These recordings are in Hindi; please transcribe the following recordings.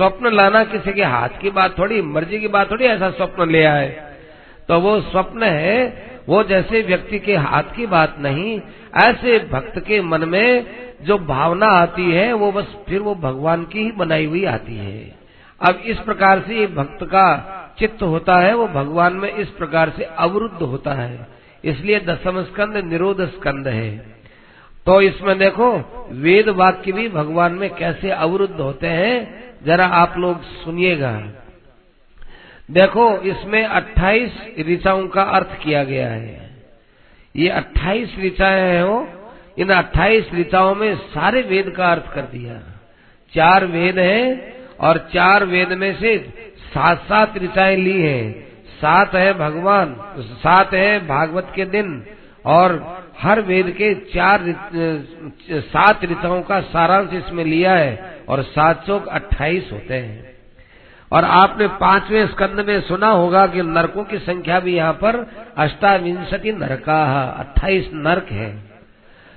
स्वप्न लाना किसी के हाथ की बात थोड़ी, मर्ज़ी की बात थोड़ी, ऐसा स्वप्न ले आए। तो वो स्वप्न है, वो जैसे व्यक्ति के हाथ की बात नहीं, ऐसे भक्त के मन में जो भावना आती है, वो बस फिर वो भगवान की ही बनाई हुई आती है। अब इस प्रकार से ये भक्त का चित्त होता है, वो भगवान में इस प्रकार से अवरुद्ध होता है। इसलिए दसम स्कंद निरोध स्कंद है। तो इसमें देखो, वेद वाक्य भी भगवान में कैसे अवरुद्ध होते हैं जरा आप लोग सुनिएगा। देखो, इसमें 28 ऋचाओं का अर्थ किया गया है। ये 28 ऋचाएँ हैं वो, इन 28 ऋचाओं में सारे वेद का अर्थ कर दिया। चार वेद हैं और चार वेद में से सात सात ऋचाएँ ली हैं। सात है भगवान, सात है भागवत के दिन, और हर वेद के चार सात ऋचाओं का सारांश इसमें लिया है। और सात चौक अट्ठाईस होते हैं। और आपने पाँचवें स्कंद में सुना होगा कि नरकों की संख्या भी यहाँ पर अष्टाविंशति नरका, अट्ठाईस नरक है।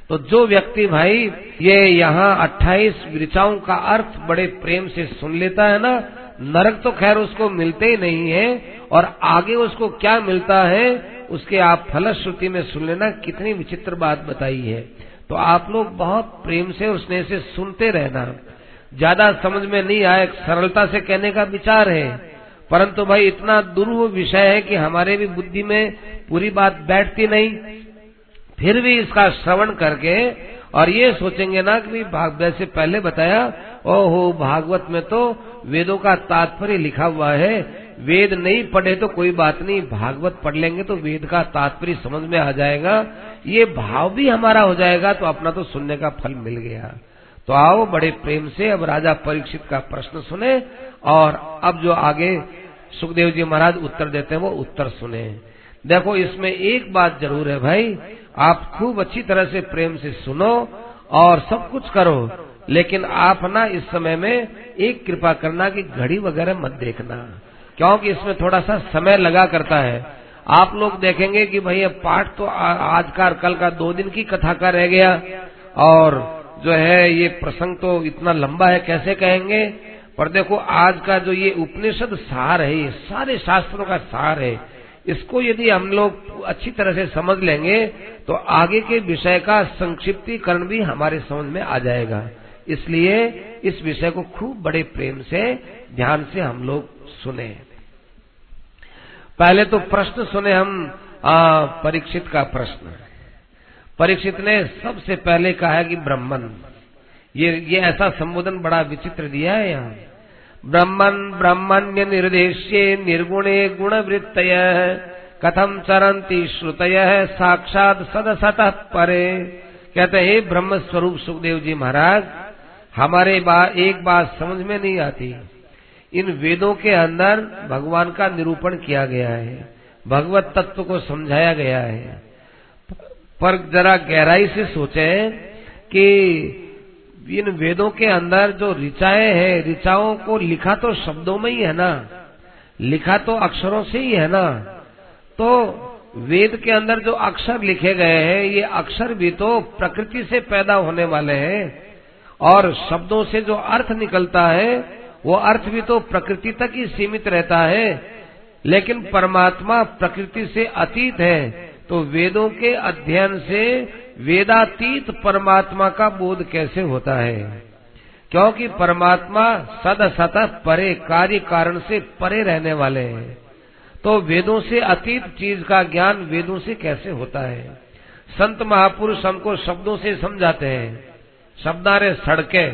तो जो व्यक्ति भाई, ये यहाँ अट्ठाईस ऋचाओं का अर्थ बड़े प्रेम से सुन लेता है ना, नरक तो खैर उसको मिलते ही नहीं है, और आगे उसको क्या मिलता है, उसके आप फलश्रुति में सुन लेना, कितनी विचित्र बात बताई है। तो आप लोग बहुत प्रेम से और स्नेह से सुनते रहना। ज़्यादा समझ में नहीं आए, सरलता से कहने का विचार है। परंतु भाई, इतना दुर्व विषय है कि हमारे भी बुद्धि में पूरी बात बैठती नहीं। फिर भी इसका श्रवण करके, और ये सोचेंगे ना कि भाग जैसे पहले बताया, ओहो, भागवत में तो वेदों का तात्पर्य लिखा हुआ है। वेद नहीं पढ़े तो कोई बात नहीं, भागवत पढ़ लेंगे तो वेद का तात्पर्य समझ में आ जाएगा। ये भाव भी हमारा हो जाएगा तो अपना तो सुनने का फल मिल गया। तो आओ बड़े प्रेम से अब राजा परीक्षित का प्रश्न सुने और अब जो आगे सुखदेव जी महाराज उत्तर देते हैं, वो उत्तर सुने। देखो, इसमें एक बात ज़रूर है भाई, आप खूब अच्छी तरह से प्रेम से सुनो और सब कुछ करो, लेकिन आप ना इस समय में एक कृपा करना कि घड़ी वगैरह मत देखना, क्योंकि इसमें थोड़ा सा समय लगा करता है। आप लोग देखेंगे कि भाई, अब पाठ तो आज का कल का दो दिन की कथा का रह गया, और जो है, ये प्रसंग तो इतना लंबा है, कैसे कहेंगे? पर देखो, आज का जो ये उपनिषद सार है, ये सारे शास्त्रों का सार है, इसको यदि हम लोग अच्छी तरह से समझ लेंगे तो आगे के विषय का संक्षिप्तीकरण भी हमारे समझ में आ जाएगा। इसलिए इस विषय को खूब बड़े प्रेम से, ध्यान से हम लोग सुने। पहले तो प्रश्न सुने हम परीक्षित का प्रश्न। परीक्षित ने सबसे पहले कहा कि ब्रह्मन। ये ये ऐसा संबोधन बड़ा विचित्र दिया है यहाँ। ब्रह्मन ब्रह्मण्य निर्देश्य निर्गुणे गुण वृत्त कथम चरंती श्रुत साक्षात सदसत परे। कहते हैं ब्रह्म स्वरूप सुखदेव जी महाराज हमारे बा, एक बात समझ में नहीं आती। इन वेदों के अंदर भगवान का निरूपण किया गया है भगवत तत्व को समझाया गया है। पर जरा गहराई से सोचे कि इन वेदों के अंदर जो ऋचाएँ हैं, ऋचाओं को लिखा तो शब्दों में ही है ना? लिखा तो अक्षरों से ही है ना? तो वेद के अंदर जो अक्षर लिखे गए हैं, ये अक्षर भी तो प्रकृति से पैदा होने वाले हैं। और शब्दों से जो अर्थ निकलता है, वो अर्थ भी तो प्रकृति तक ही सीमित रहता है। लेकिन परमात्मा प्रकृति से अतीत है। तो वेदों के अध्ययन से वेदातीत परमात्मा का बोध कैसे होता है? क्योंकि परमात्मा सद सतह परे कार्य कारण से परे रहने वाले हैं। तो वेदों से अतीत चीज़ का ज्ञान वेदों से कैसे होता है? संत महापुरुष हमको शब्दों से समझाते हैं। शब्दारे सड़के,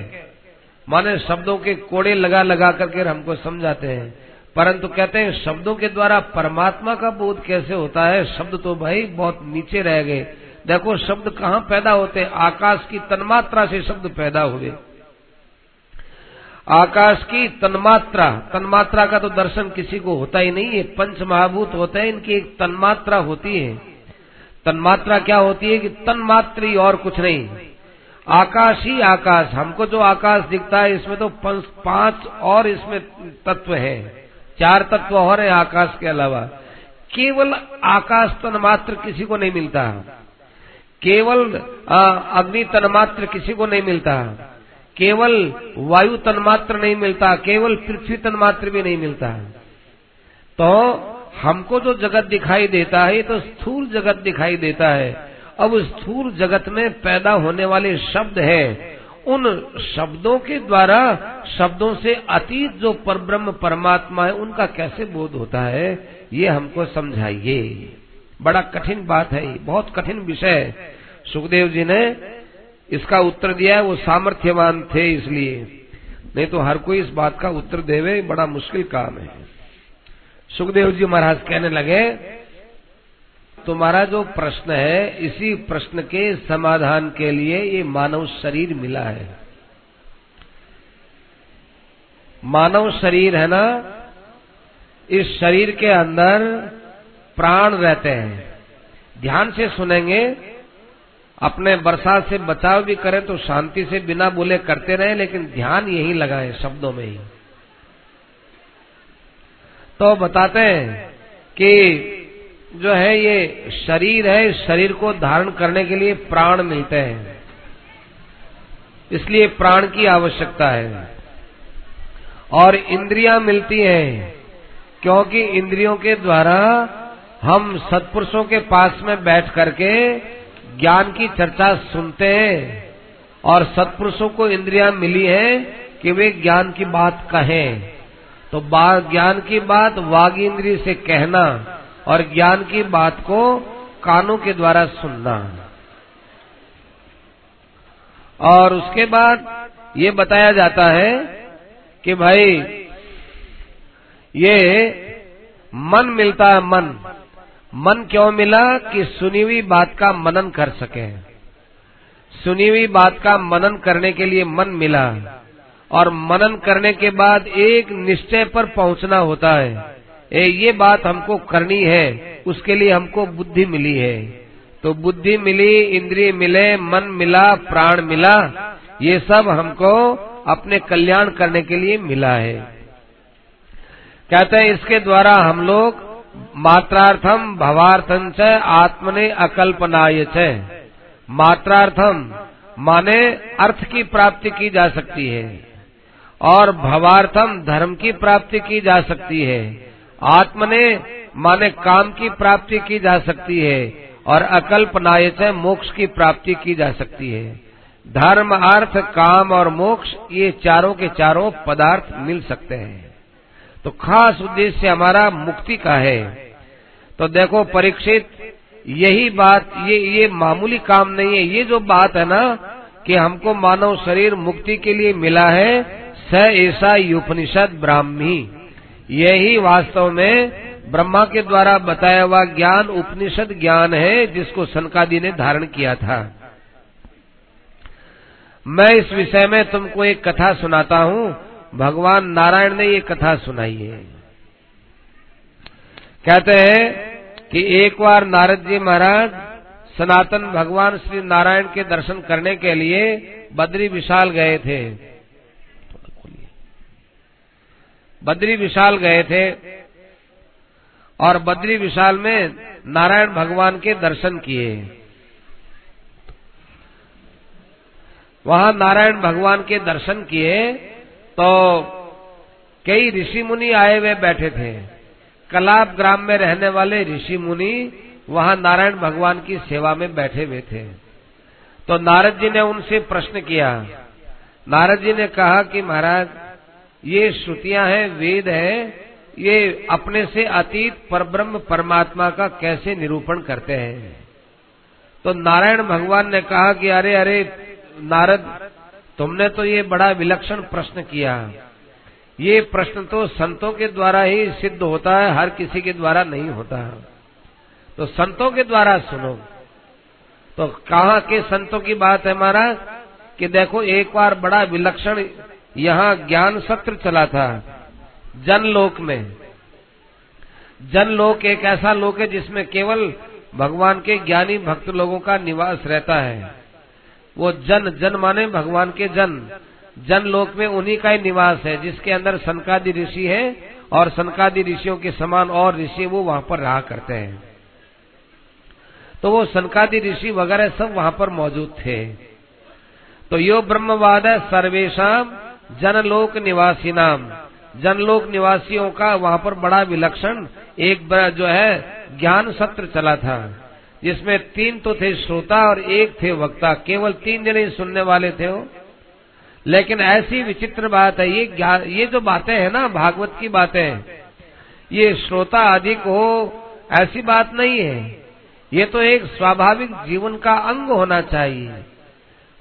माने शब्दों के कोड़े लगा लगा करके हमको समझाते हैं। परंतु कहते हैं, शब्दों के द्वारा परमात्मा का बोध कैसे होता है? शब्द तो भाई बहुत नीचे रह गए। देखो, शब्द कहाँ पैदा होते? आकाश की तन्मात्रा से शब्द पैदा हुए। आकाश की तन्मात्रा तन्मात्रा का तो दर्शन किसी को होता ही नहीं है। पंच महाभूत होते हैं, इनकी एक तन्मात्रा होती है। तन्मात्रा क्या होती है कि तन्मात्री और कुछ नहीं। आकाश ही आकाश। हमको जो आकाश दिखता है, इसमें तो पाँच और इसमें तत्व है। चार तत्व और है आकाश के अलावा। केवल आकाश तन मात्र किसी को नहीं मिलता। केवल अग्नि तन मात्र किसी को नहीं मिलता। केवल वायु तन्मात्र नहीं मिलता, केवल पृथ्वी तन्मात्र भी नहीं मिलता। तो हमको जो जगत दिखाई देता है तो स्थूल जगत दिखाई देता है। अब स्थूल जगत में पैदा होने वाले शब्द है। उन शब्दों के द्वारा, शब्दों से अतीत जो परब्रह्म परमात्मा है, उनका कैसे बोध होता है, ये हमको समझाइए। बड़ा कठिन बात है, बहुत कठिन विषय सुखदेव जी ने इसका उत्तर दिया है, वो सामर्थ्यवान थे इसलिए। नहीं तो हर कोई इस बात का उत्तर देवे, बड़ा मुश्किल काम है। सुखदेव जी महाराज कहने लगे तुम्हारा जो प्रश्न है, इसी प्रश्न के समाधान के लिए ये मानव शरीर मिला है। मानव शरीर है ना, इस शरीर के अंदर प्राण रहते हैं। ध्यान से सुनेंगे, अपने बरसात से बचाव भी करें तो शांति से बिना बोले करते रहे, लेकिन ध्यान यही लगाए, शब्दों में ही। तो बताते हैं कि जो है ये शरीर है शरीर को धारण करने के लिए प्राण मिलते हैं। इसलिए प्राण की आवश्यकता है। और इंद्रियाँ मिलती हैं, क्योंकि इंद्रियों के द्वारा हम सत्पुरुषों के पास में बैठ करके ज्ञान की चर्चा सुनते हैं, और सत्पुरुषों को इंद्रियाँ मिली है कि वे ज्ञान की बात कहें। तो ज्ञान की बात वाग इंद्रिय से कहना और ज्ञान की बात को कानों के द्वारा सुनना। और उसके बाद ये बताया जाता है कि भाई, ये मन मिलता है मन। मन क्यों मिला? कि सुनी हुई बात का मनन कर सके। सुनी हुई बात का मनन करने के लिए मन मिला। और मनन करने के बाद एक निश्चय पर पहुँचना होता है। ए, ये बात हमको करनी है उसके लिए हमको बुद्धि मिली है। तो बुद्धि मिली इंद्रिय मिले मन मिला प्राण मिला ये सब हमको अपने कल्याण करने के लिए मिला है। कहते हैं इसके द्वारा हम लोग मात्रार्थम भवार्थम च आत्मने अकल्पनाय मात्रार्थम माने अर्थ की प्राप्ति की जा सकती है और भवार्थम धर्म की प्राप्ति की जा सकती है। आत्मने माने काम की प्राप्ति की जा सकती है और अकल्पनाय से मोक्ष की प्राप्ति की जा सकती है। धर्म, अर्थ, काम और मोक्ष, ये चारों के चारों पदार्थ मिल सकते हैं। तो खास उद्देश्य हमारा मुक्ति का है। तो देखो, परीक्षित, यही बात, ये ये मामूली काम नहीं है। ये जो बात है ना, कि हमको मानव शरीर मुक्ति के लिए मिला है, स ऐसा उपनिषद ब्राह्मी। यही वास्तव में ब्रह्मा के द्वारा बताया हुआ ज्ञान, उपनिषद ज्ञान है, जिसको सनकादि ने धारण किया था। मैं इस विषय में तुमको एक कथा सुनाता हूँ। भगवान नारायण ने ये कथा सुनाई है। कहते हैं कि एक बार नारद जी महाराज सनातन भगवान श्री नारायण के दर्शन करने के लिए बद्री विशाल गए थे। बद्री विशाल गए थे और बद्री विशाल में नारायण भगवान के दर्शन किए। वहाँ नारायण भगवान के दर्शन किए तो कई ऋषि मुनि आए हुए बैठे थे। कलाप ग्राम में रहने वाले ऋषि मुनि वहाँ नारायण भगवान की सेवा में बैठे हुए थे। तो नारद जी ने उनसे प्रश्न किया। नारद जी ने कहा कि महाराज ये श्रुतियाँ हैं, वेद है, ये अपने से अतीत परब्रह्म परमात्मा का कैसे निरूपण करते हैं? तो नारायण भगवान ने कहा कि अरे अरे, नारद, तुमने तो ये बड़ा विलक्षण प्रश्न किया। ये प्रश्न तो संतों के द्वारा ही सिद्ध होता है, हर किसी के द्वारा नहीं होता। तो संतों के द्वारा सुनो। तो कहा के संतों की बात है महाराज? कि देखो, एक बार बड़ा विलक्षण यहाँ ज्ञान सत्र चला था। जनलोक में। जनलोक एक ऐसा लोक है जिसमें केवल भगवान के ज्ञानी भक्त लोगों का निवास रहता है। वो जन जन माने भगवान के जन। जन लोक में उन्हीं का ही निवास है, जिसके अंदर सनकादि ऋषि है और सनकादि ऋषियों के समान और ऋषि वो वहाँ पर रहा करते हैं। तो वो सनकादि ऋषि वगैरह सब वहाँ पर मौजूद थे। तो यो ब्रह्मवाद है सर्वेशम जनलोक निवासी नाम जनलोक निवासियों का वहाँ पर बड़ा विलक्षण एक बड़ा जो है, ज्ञान सत्र चला था। जिसमें तीन तो थे श्रोता और एक थे वक्ता। केवल तीन जने सुनने वाले थे वो। लेकिन ऐसी विचित्र बात है, ये ये जो बातें हैं ना, भागवत की बातें, ये श्रोता अधिक हो, ऐसी बात नहीं है। ये तो एक स्वाभाविक जीवन का अंग होना चाहिए।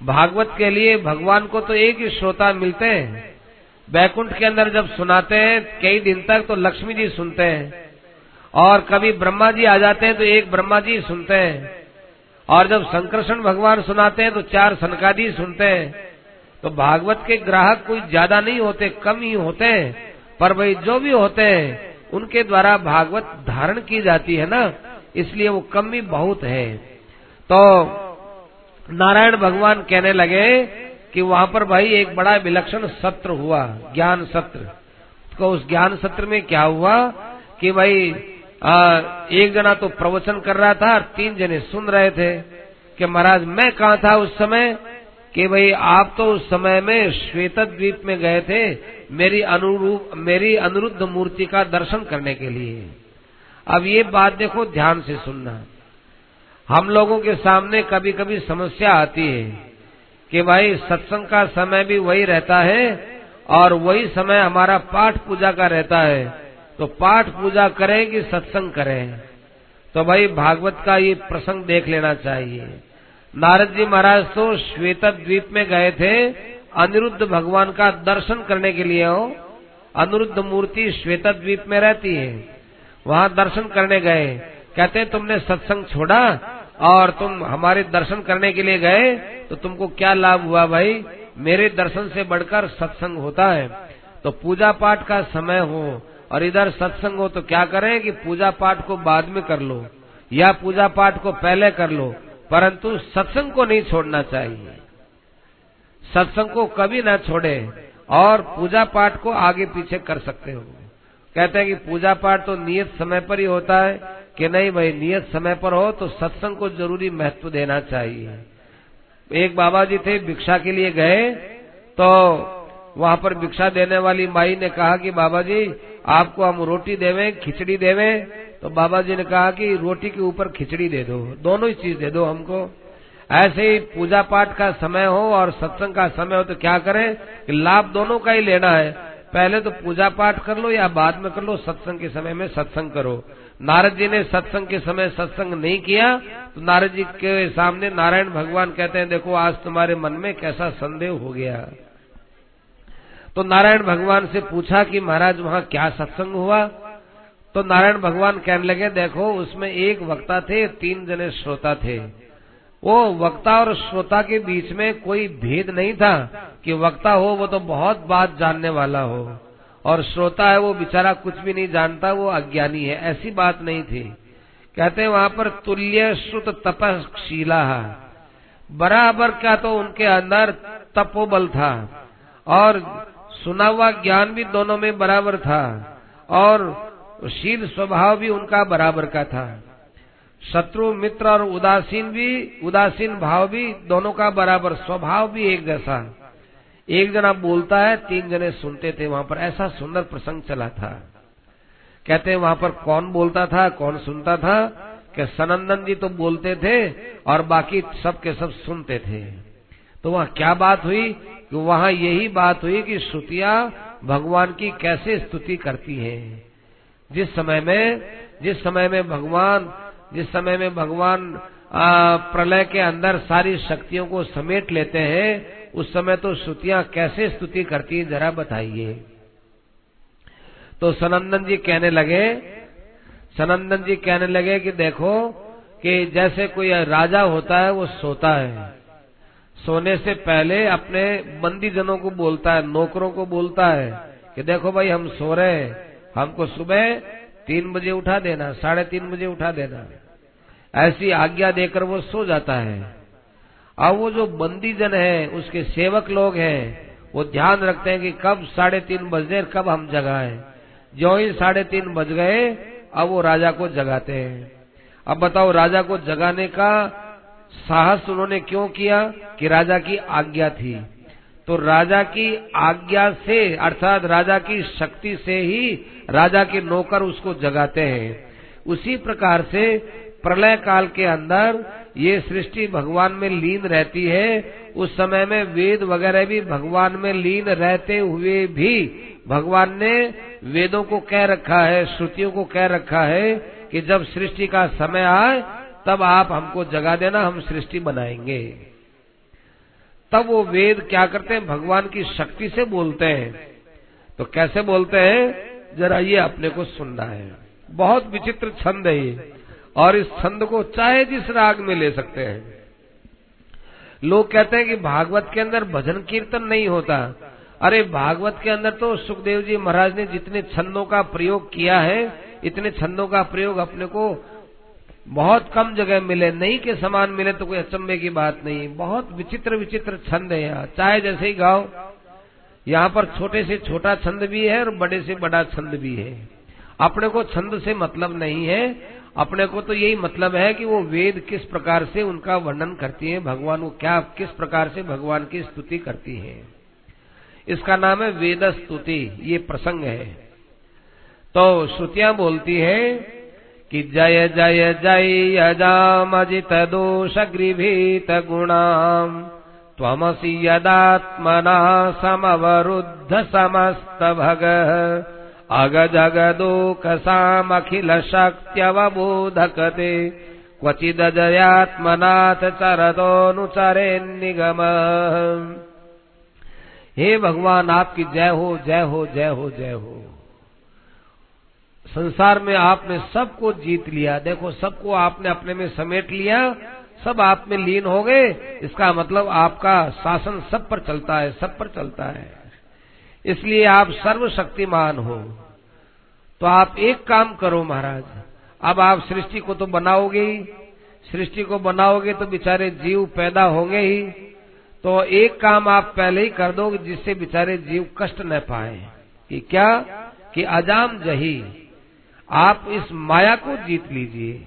भागवत के लिए भगवान को तो एक ही श्रोता मिलते हैं। बैकुंठ के अंदर जब सुनाते हैं, कई दिन तक तो लक्ष्मी जी सुनते हैं। और कभी ब्रह्मा जी आ जाते हैं तो एक ब्रह्मा जी सुनते हैं। और जब संकर्षण भगवान सुनाते हैं तो चार सनकादी सुनते हैं। तो भागवत के ग्राहक कोई ज़्यादा नहीं होते, कम ही होते हैं। पर भाई जो भी होते हैं, उनके द्वारा भागवत धारण की जाती है ना, इसलिए वो कम ही बहुत है। तो नारायण भगवान कहने लगे कि वहाँ पर भाई एक बड़ा विलक्षण सत्र हुआ ज्ञान सत्र। तो उस ज्ञान सत्र में क्या हुआ कि भाई आ, एक जना तो प्रवचन कर रहा था और तीन जने सुन रहे थे कि महाराज मैं कहा था उस समय? कि भाई आप तो उस समय में श्वेत द्वीप में गए थे मेरी अनुरूप मेरी अनुरुद्ध मूर्ति का दर्शन करने के लिए। अब ये बात देखो ध्यान से सुनना। हम लोगों के सामने कभी कभी समस्या आती है कि भाई सत्संग का समय भी वही रहता है और वही समय हमारा पाठ पूजा का रहता है। तो पाठ पूजा करें कि सत्संग करें? तो भाई भागवत का ये प्रसंग देख लेना चाहिए। नारद जी महाराज तो श्वेत द्वीप में गए थे, अनिरुद्ध भगवान का दर्शन करने के लिए हो अनिरुद्ध मूर्ति श्वेत द्वीप में रहती है। वहाँ दर्शन करने गए। कहते तुमने सत्संग छोड़ा? और तुम हमारे दर्शन करने के लिए गए तो तुमको क्या लाभ हुआ भाई? मेरे दर्शन से बढ़कर सत्संग होता है। तो पूजा पाठ का समय हो, और इधर सत्संग हो तो क्या करें कि पूजा पाठ को बाद में कर लो, या पूजा पाठ को पहले कर लो, परंतु सत्संग को नहीं छोड़ना चाहिए। सत्संग को कभी ना छोड़े, और पूजा पाठ को आगे पीछे कर सकते हो। कहते हैं कि पूजा पाठ तो नियत समय पर ही होता है कि नहीं भाई, नियत समय पर हो तो सत्संग को ज़रूरी महत्व देना चाहिए। एक बाबा जी थे, भिक्षा के लिए गए तो वहाँ पर भिक्षा देने वाली माई ने कहा कि बाबा जी, आपको हम रोटी देवे, खिचड़ी देवे। तो बाबा जी ने कहा कि रोटी के ऊपर खिचड़ी दे दो, दोनों ही चीज़ दे दो हमको। ऐसे ही पूजा पाठ का समय हो और सत्संग का समय हो तो क्या करें कि लाभ दोनों का ही लेना है। पहले तो पूजा पाठ कर लो या बाद में कर लो, सत्संग के समय में सत्संग करो। नारद जी ने सत्संग के समय सत्संग नहीं किया तो नारद जी के सामने नारायण भगवान कहते हैं, देखो आज तुम्हारे मन में कैसा संदेह हो गया। तो नारायण भगवान से पूछा कि महाराज, वहाँ क्या सत्संग हुआ? तो नारायण भगवान कहने लगे, देखो उसमें एक वक्ता थे, तीन जने श्रोता थे। वो वक्ता और श्रोता के बीच में कोई भेद नहीं था कि वक्ता हो, वो तो बहुत बात जानने वाला हो। और श्रोता है, वो बेचारा कुछ भी नहीं जानता, वो अज्ञानी है। ऐसी बात नहीं थी। कहते हैं, वहाँ पर तुल्य श्रुत तपशीला बराबर का तो उनके अंदर तपोबल था। और सुना हुआ ज्ञान भी दोनों में बराबर था। और शील स्वभाव भी उनका बराबर का था। शत्रु, मित्र और उदासीन भी, उदासीन भाव भी दोनों का बराबर। स्वभाव भी एक जैसा। एक जना बोलता है, तीन जने सुनते थे, वहाँ पर ऐसा सुंदर प्रसंग चला था। कहते हैं, वहाँ पर कौन बोलता था, कौन सुनता था? कि सनंदन जी तो बोलते थे और बाकी सब के सब सुनते थे। तो वहाँ क्या बात हुई? कि वहाँ यही बात हुई कि श्रुतिया भगवान की कैसे स्तुति करती है। जिस समय में, जिस समय में भगवान, जिस समय में भगवान प्रलय के अंदर सारी शक्तियों को समेट लेते हैं उस समय तो श्रुतियाँ कैसे स्तुति करती हैं, जरा बताइए। तो सनंदन जी कहने लगे सनंदन जी कहने लगे कि देखो कि जैसे कोई राजा होता है, वो सोता है। सोने से पहले अपने बंदी जनों को बोलता है, नौकरों को बोलता है कि देखो भाई, हम सो रहे हैं, हमको सुबह तीन बजे उठा देना, साढ़े तीन बजे उठा देना। ऐसी आज्ञा देकर वो सो जाता है। अब वो जो बंदी जन है, उसके सेवक लोग हैं, वो ध्यान रखते हैं कि कब साढ़े तीन बज बजे कब हम जगाए। जो ही साढ़े तीन बज गए, अब वो राजा को जगाते हैं। अब बताओ, राजा को जगाने का साहस उन्होंने क्यों किया कि राजा की आज्ञा थी? तो राजा की आज्ञा से, अर्थात राजा की शक्ति से ही राजा के नौकर उसको जगाते हैं। उसी प्रकार से प्रलय काल के अंदर ये सृष्टि भगवान में लीन रहती है। उस समय में वेद वगैरह भी भगवान में लीन रहते हुए भी भगवान ने वेदों को कह रखा है, श्रुतियों को कह रखा है कि जब सृष्टि का समय आए, तब आप हमको जगा देना, हम सृष्टि बनाएँगे। तब वो वेद क्या करते हैं? भगवान की शक्ति से बोलते हैं। तो कैसे बोलते हैं? जरा ये अपने को सुनना है। बहुत विचित्र छंद है ये। और इस छंद को चाहे जिस राग में ले सकते हैं। लोग कहते हैं कि भागवत के अंदर भजन कीर्तन नहीं होता। अरे, भागवत के अंदर तो सुखदेव जी महाराज ने जितने छंदों का प्रयोग किया है, इतने छंदों का प्रयोग अपने को बहुत कम जगह मिले, नहीं के समान मिले तो कोई अचंबे की बात नहीं। बहुत विचित्र विचित्र छंद है यहाँ। चाहे जैसे ही गाओ, यहाँ पर छोटे से छोटा छंद भी है और बड़े से बड़ा छंद भी है। अपने को छंद से मतलब नहीं है। अपने को तो यही मतलब है कि वो वेद किस प्रकार से उनका वर्णन करती है, भगवान को क्या, किस प्रकार से भगवान की स्तुति करती है। इसका नाम है वेद स्तुति ये प्रसंग है। तो श्रुतियाँ बोलती है कि जय जय जय अजाम अजित दोष गृभीत गुणाम त्वमसि यदात्मना समवरुद्ध समस्त भग। अग जगदोकसामखिल शक्त्यवबोधकते क्वचिदजयात्मनाथ चरतोनुचरे निगम हे भगवान, आपकी जय हो जय हो जय हो जय हो। संसार में आपने सबको जीत लिया। देखो, सबको आपने अपने में समेट लिया। सब आप में लीन हो गए। इसका मतलब आपका शासन सब पर चलता है, सब पर चलता है। इसलिए आप सर्वशक्तिमान हो। तो आप एक काम करो महाराज, अब आप सृष्टि को तो बनाओगे ही। सृष्टि को बनाओगे तो बेचारे जीव पैदा होंगे ही। तो एक काम आप पहले ही कर दो जिससे बेचारे जीव कष्ट न पाए। कि क्या? कि अजाम जही। आप इस माया को जीत लीजिए।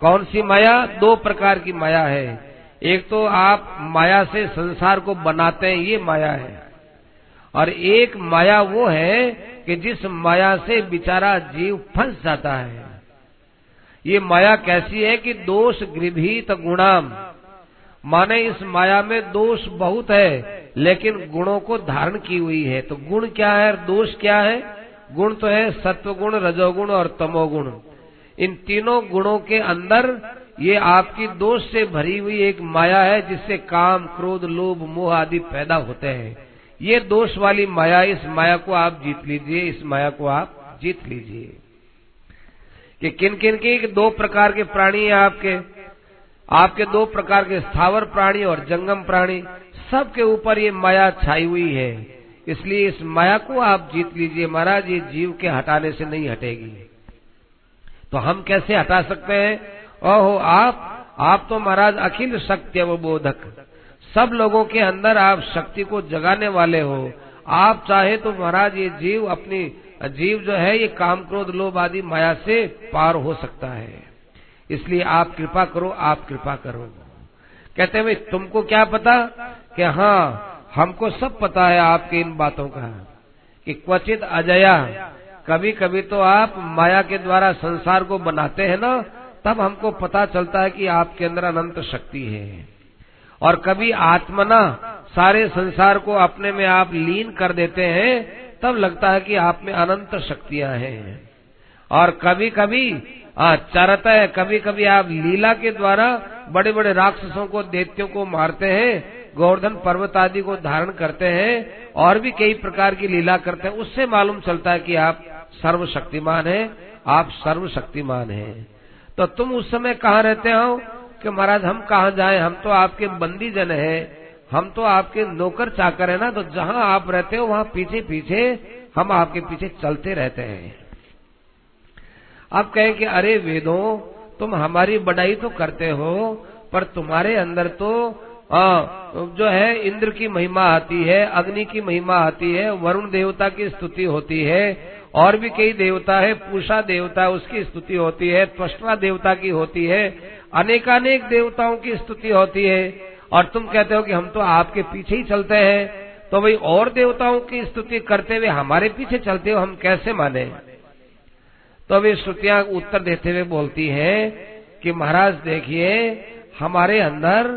कौन सी माया? दो प्रकार की माया है। एक तो आप माया से संसार को बनाते हैं, ये माया है। और एक माया वो है कि जिस माया से बेचारा जीव फंस जाता है। ये माया कैसी है कि दोष गृभित गुणाम। माने इस माया में दोष बहुत है, लेकिन गुणों को धारण की हुई है। तो गुण क्या है और दोष क्या है? गुण तो है सत्व गुण रजोगुण और तमोगुण। इन तीनों गुणों के अंदर ये आपकी दोष से भरी हुई एक माया है, जिससे काम, क्रोध, लोभ, मोह आदि पैदा होते हैं। ये दोष वाली माया, इस माया को आप जीत लीजिए, इस माया को आप जीत लीजिए। कि किन किन के दो प्रकार के प्राणी हैं आपके? आपके दो प्रकार के स्थावर प्राणी और जंगम प्राणी, सबके ऊपर ये माया छाई हुई है। इसलिए इस माया को आप जीत लीजिए महाराज, ये जीव के हटाने से नहीं हटेगी। तो हम कैसे हटा सकते हैं? ओहो, आप आप तो महाराज अखिल सत्य बोधक सब लोगों के अंदर आप शक्ति को जगाने वाले हो। आप चाहे तो महाराज, ये जीव अपनी, जीव जो है, ये काम क्रोध, लोभ आदि माया से पार हो सकता है। इसलिए आप कृपा करो, आप कृपा करो। कहते भाई, तुमको क्या पता कि हाँ हमको सब पता है आपके इन बातों का, कि क्वचित अजया कभी कभी तो आप माया के द्वारा संसार को बनाते हैं ना, तब हमको पता चलता है कि आपके अंदर अनंत शक्ति है। और कभी आत्मना सारे संसार को अपने में आप लीन कर देते हैं, तब लगता है कि आप में अनंत शक्तियाँ हैं। और कभी कभी चरता है कभी कभी आप लीला के द्वारा बड़े बड़े राक्षसों को, दैत्यों को मारते हैं, गोवर्धन पर्वत आदि को धारण करते हैं, और भी कई प्रकार की लीला करते हैं, उससे मालूम चलता है कि आप सर्वशक्तिमान है, आप सर्वशक्तिमान है। तो तुम उस समय कहाँ रहते हो? कि महाराज हम कहाँ जाए? हम तो आपके बंदी जन है। हम तो आपके नौकर चाकर है ना तो जहाँ आप रहते हो वहाँ पीछे पीछे हम आपके पीछे चलते रहते हैं। आप कहें कि अरे वेदों तुम हमारी बड़ाई तो करते हो पर तुम्हारे अंदर तो आ, जो है इंद्र की महिमा आती है अग्नि की महिमा आती है वरुण देवता की स्तुति होती है और भी कई देवता है, पूषा देवता, उसकी स्तुति होती है त्वष्टा देवता की होती है, अनेकानेक देवताओं की स्तुति होती है। और तुम कहते हो कि हम तो आपके पीछे ही चलते हैं तो भाई और देवताओं की स्तुति करते हुए हमारे पीछे चलते हो, हम कैसे माने? तो वे श्रुतियाँ उत्तर देते हुए बोलती है कि महाराज देखिए, हमारे अंदर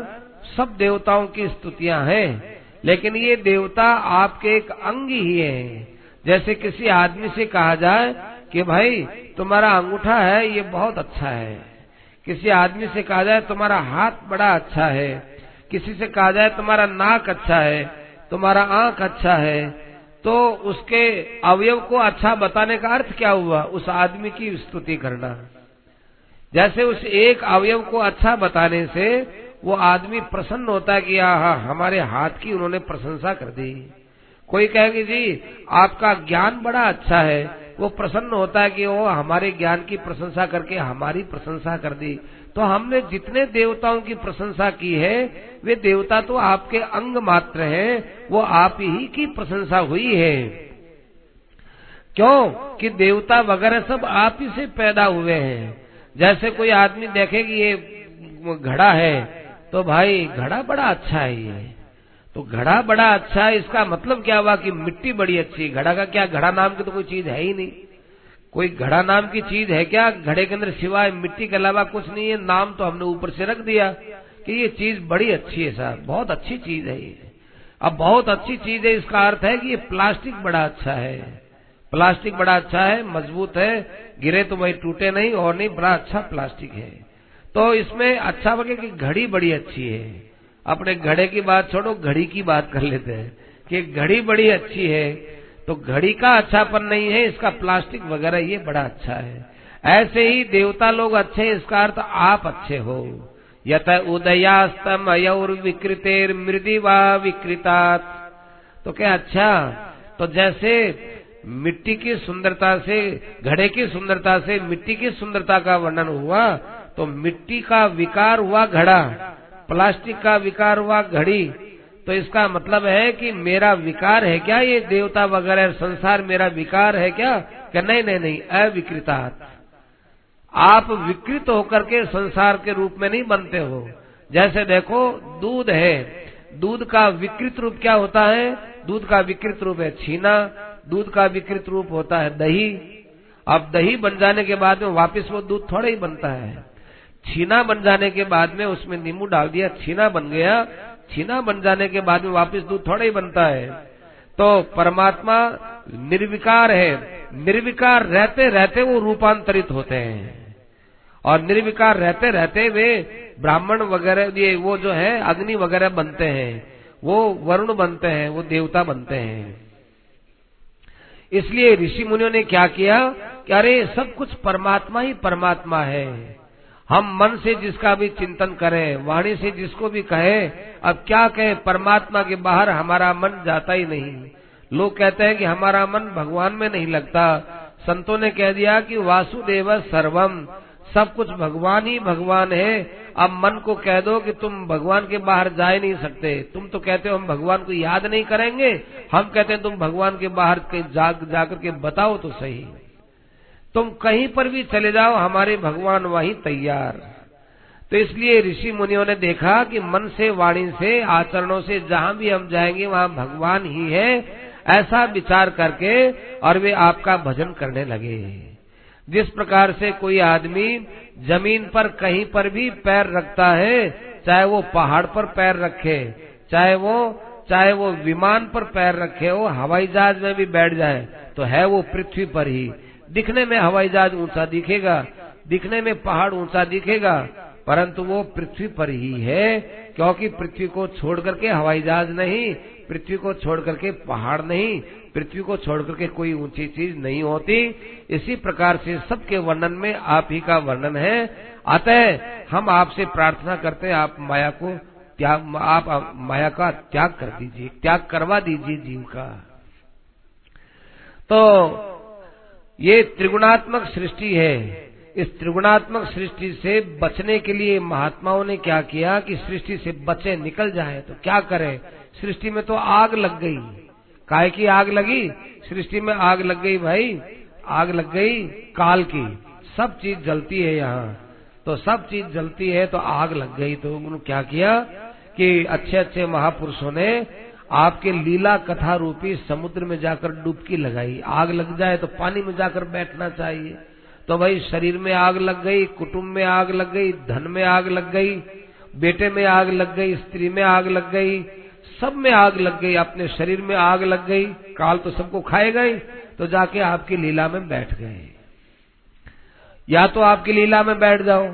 सब देवताओं की स्तुतियाँ हैं, लेकिन ये देवता आपके एक अंग ही है। जैसे किसी आदमी से कहा जाए कि भाई, तुम्हारा अंगूठा है, ये बहुत अच्छा है। किसी आदमी से कहा जाए, तुम्हारा हाथ बड़ा अच्छा है। किसी से कहा जाए, तुम्हारा नाक अच्छा है, तुम्हारा आँख अच्छा है। तो उसके अवयव को अच्छा बताने का अर्थ क्या हुआ? उस आदमी की स्तुति करना। जैसे उस एक अवयव को अच्छा बताने से वो आदमी प्रसन्न होता है कि हाँ हमारे हाथ की उन्होंने प्रशंसा कर दी। कोई कहेगी जी, आपका ज्ञान बड़ा अच्छा है। वो प्रसन्न होता है कि वो हमारे ज्ञान की प्रशंसा करके हमारी प्रशंसा कर दी। तो हमने जितने देवताओं की प्रशंसा की है, वे देवता तो आपके अंग मात्र हैं, वो आप ही की प्रशंसा हुई है। क्यों? कि देवता वगैरह सब आप ही से पैदा हुए हैं। जैसे कोई आदमी देखे कि ये घड़ा है तो भाई, घड़ा बड़ा अच्छा है ये। तो घड़ा बड़ा अच्छा है, इसका मतलब क्या हुआ कि मिट्टी बड़ी अच्छी है? घड़ा का क्या? घड़ा नाम की तो कोई चीज़ है ही नहीं। कोई घड़ा नाम की चीज़ है क्या? घड़े के अंदर सिवाय मिट्टी के अलावा कुछ नहीं है। नाम तो हमने ऊपर से रख दिया कि ये चीज़ बड़ी अच्छी है साहब। बहुत अच्छी चीज़ है ये। अब बहुत अच्छी चीज़ है, इसका अर्थ है कि ये प्लास्टिक बड़ा अच्छा है। प्लास्टिक बड़ा अच्छा है, मज़बूत है, गिरे तो वही टूटे नहीं और नहीं, बड़ा अच्छा प्लास्टिक है। तो इसमें अच्छा वगे की घड़ी बड़ी अच्छी है। अपने घड़े की बात छोड़ो, घड़ी की बात कर लेते हैं कि घड़ी बड़ी अच्छी है तो घड़ी का अच्छापन नहीं है, इसका प्लास्टिक वगैरह ये बड़ा अच्छा है। ऐसे ही देवता लोग अच्छे इसका अर्थ आप अच्छे हो। यत उदयास्तम अयर विकृतेर मृदि व विकृतात। तो क्या अच्छा? तो जैसे मिट्टी की सुंदरता से, घड़े की सुंदरता से मिट्टी की सुंदरता का वर्णन हुआ तो मिट्टी का विकार हुआ घड़ा। प्लास्टिक का विकार हुआ घड़ी तो इसका मतलब है कि मेरा विकार है क्या ये देवता वगैरह संसार मेरा विकार है क्या? क्या नहीं नहीं नहीं अविकृता आप विकृत होकर के संसार के रूप में नहीं बनते हो। जैसे देखो, दूध है। दूध का विकृत रूप क्या होता है? दूध का विकृत रूप है छीना। दूध का विकृत रूप होता है दही। अब दही बन जाने के बाद में वापस वो दूध थोड़ा ही बनता है। छीना बन जाने के बाद में उसमें नींबू डाल दिया, छीना बन गया। छीना बन जाने के बाद में वापस दूध थोड़ा ही बनता है। तो परमात्मा निर्विकार है। निर्विकार रहते रहते वो रूपांतरित होते हैं। और निर्विकार रहते रहते वे ब्राह्मण वगैरह, ये वो जो है, अग्नि वगैरह बनते हैं। वो वरुण बनते हैं, वो देवता बनते हैं। इसलिए ऋषि मुनियों ने क्या किया कि अरे, सब कुछ परमात्मा ही परमात्मा है। हम मन से जिसका भी चिंतन करें, वाणी से जिसको भी कहे, अब क्या कहें, परमात्मा के बाहर हमारा मन जाता ही नहीं। लोग कहते हैं कि हमारा मन भगवान में नहीं लगता। संतों ने कह दिया कि वासुदेव सर्वम, सब कुछ भगवान ही भगवान है। अब मन को कह दो कि तुम भगवान के बाहर जा नहीं सकते। तुम तो कहते हो हम भगवान को याद नहीं करेंगे। हम कहते हैं तुम भगवान के बाहर के जाकर जा के बताओ तो सही। तुम कहीं पर भी चले जाओ, हमारे भगवान वहीं तैयार। तो इसलिए ऋषि मुनियों ने देखा कि मन से, वाणी से, आचरणों से, जहाँ भी हम जाएँगे, वहाँ भगवान ही है, ऐसा विचार करके और वे आपका भजन करने लगे। जिस प्रकार से कोई आदमी ज़मीन पर कहीं पर भी पैर रखता है, चाहे वो पहाड़ पर पैर रखे, चाहे वो चाहे वो विमान पर पैर रखे हो, हवाई जहाज़ में भी बैठ जाए तो है वो पृथ्वी पर ही। दिखने में हवाई जहाज़ ऊँचा दिखेगा, दिखने में पहाड़ ऊँचा दिखेगा, परंतु वो पृथ्वी पर ही है, क्योंकि पृथ्वी को छोड़ करके हवाई जहाज़ नहीं, पृथ्वी को छोड़ करके पहाड़ नहीं, पृथ्वी को छोड़ करके कोई ऊँची चीज़ नहीं होती। इसी प्रकार से सबके वर्णन में आप ही का वर्णन है। अतः हम आपसे प्रार्थना करते हैं, आप माया को त्याग, आप माया का त्याग कर दीजिए, त्याग करवा दीजिए जीव का। तो ये त्रिगुणात्मक सृष्टि है। इस त्रिगुणात्मक सृष्टि से बचने के लिए महात्माओं ने क्या किया कि सृष्टि से बचे, निकल जाए। तो क्या करें? सृष्टि में तो आग लग गई। काय की आग लगी? सृष्टि में आग लग गई भाई। आग लग गई काल की। सब चीज़ जलती है यहाँ। तो सब चीज़ जलती है तो आग लग गई। तो उन्होंने क्या किया कि अच्छे अच्छे महापुरुषों ने आपके लीला कथा रूपी समुद्र में जाकर डुबकी लगाई। आग लग जाए तो पानी में जाकर बैठना चाहिए। तो भाई शरीर में आग लग गई, कुटुंब में आग लग गई, धन में आग लग गई, बेटे में आग लग गई, स्त्री में आग लग गई, सब में आग लग गई, अपने शरीर में आग लग गई, काल तो सबको खाएगा ही तो जाके आपकी लीला में बैठ गए। या तो आपकी लीला में बैठ जाओ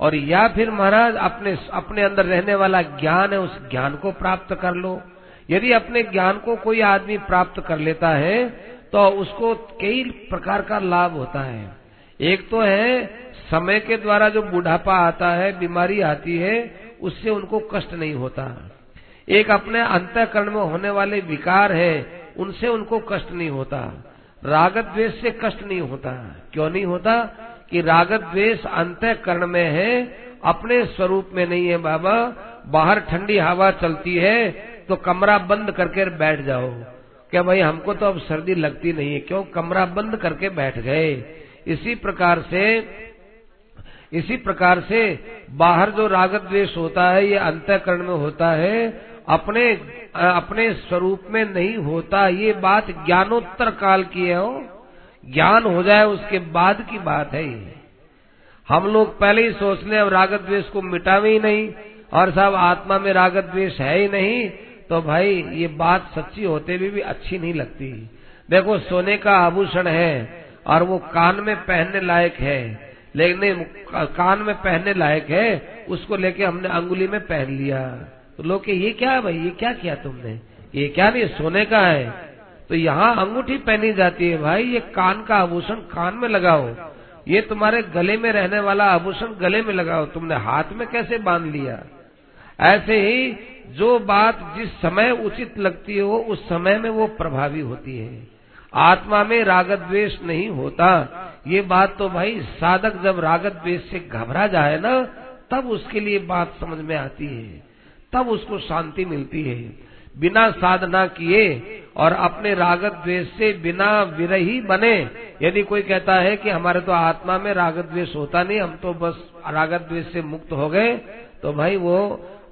और या फिर महाराज अपने अपने अंदर रहने वाला ज्ञान है, उस ज्ञान को प्राप्त कर लो। यदि अपने ज्ञान को कोई आदमी प्राप्त कर लेता है तो उसको कई प्रकार का लाभ होता है। एक तो है, समय के द्वारा जो बुढ़ापा आता है, बीमारी आती है, उससे उनको कष्ट नहीं होता। एक अपने अंतकरण में होने वाले विकार है, उनसे उनको कष्ट नहीं होता। रागत द्वेष से कष्ट नहीं होता। क्यों नहीं होता? कि रागत द्वेष अंतकरण में है, अपने स्वरूप में नहीं है बाबा। बाहर ठंडी हवा चलती है तो कमरा बंद करके बैठ जाओ। क्या भाई, हमको तो अब सर्दी लगती नहीं है। क्यों? कमरा बंद करके बैठ गए। इसी प्रकार से, इसी प्रकार से बाहर जो रागत द्वेष होता है, ये अंतकरण में होता है, अपने अपने स्वरूप में नहीं होता। ये बात ज्ञानोत्तर काल की है, हो। ज्ञान हो जाए उसके बाद की बात है ये। हम लोग पहले ही सोच लें अब रागत द्वेष को मिटावे ही नहीं, और सब आत्मा में रागत द्वेष है ही नहीं। तो भाई ये बात सच्ची होते भी, भी अच्छी नहीं लगती। देखो सोने का आभूषण है और वो कान में पहनने लायक है। लेकिन कान में पहनने लायक है उसको लेके हमने अंगुली में पहन लिया। तो लोग के ये क्या है भाई? ये क्या किया तुमने? ये क्या नहीं सोने का है। तो यहाँ अंगूठी पहनी जाती है भाई ये कान का आभूषण कान में लगाओ। ये तुम्हारे गले में रहने वाला आभूषण गले में लगाओ। तुमने हाथ में कैसे बाँध लिया? ऐसे ही जो बात जिस समय उचित लगती हो, उस समय में वो प्रभावी होती है। आत्मा में रागत द्वेष नहीं होता। ये बात तो भाई साधक जब रागत द्वेष से घबरा जाए ना, तब उसके लिए बात समझ में आती है। तब उसको शांति मिलती है। बिना साधना किए और अपने रागत द्वेष से बिना विरही बने, यदि कोई कहता है कि हमारे तो आत्मा में रागत द्वेष होता नहीं, हम तो बस रागत द्वेष से मुक्त हो गए तो भाई वो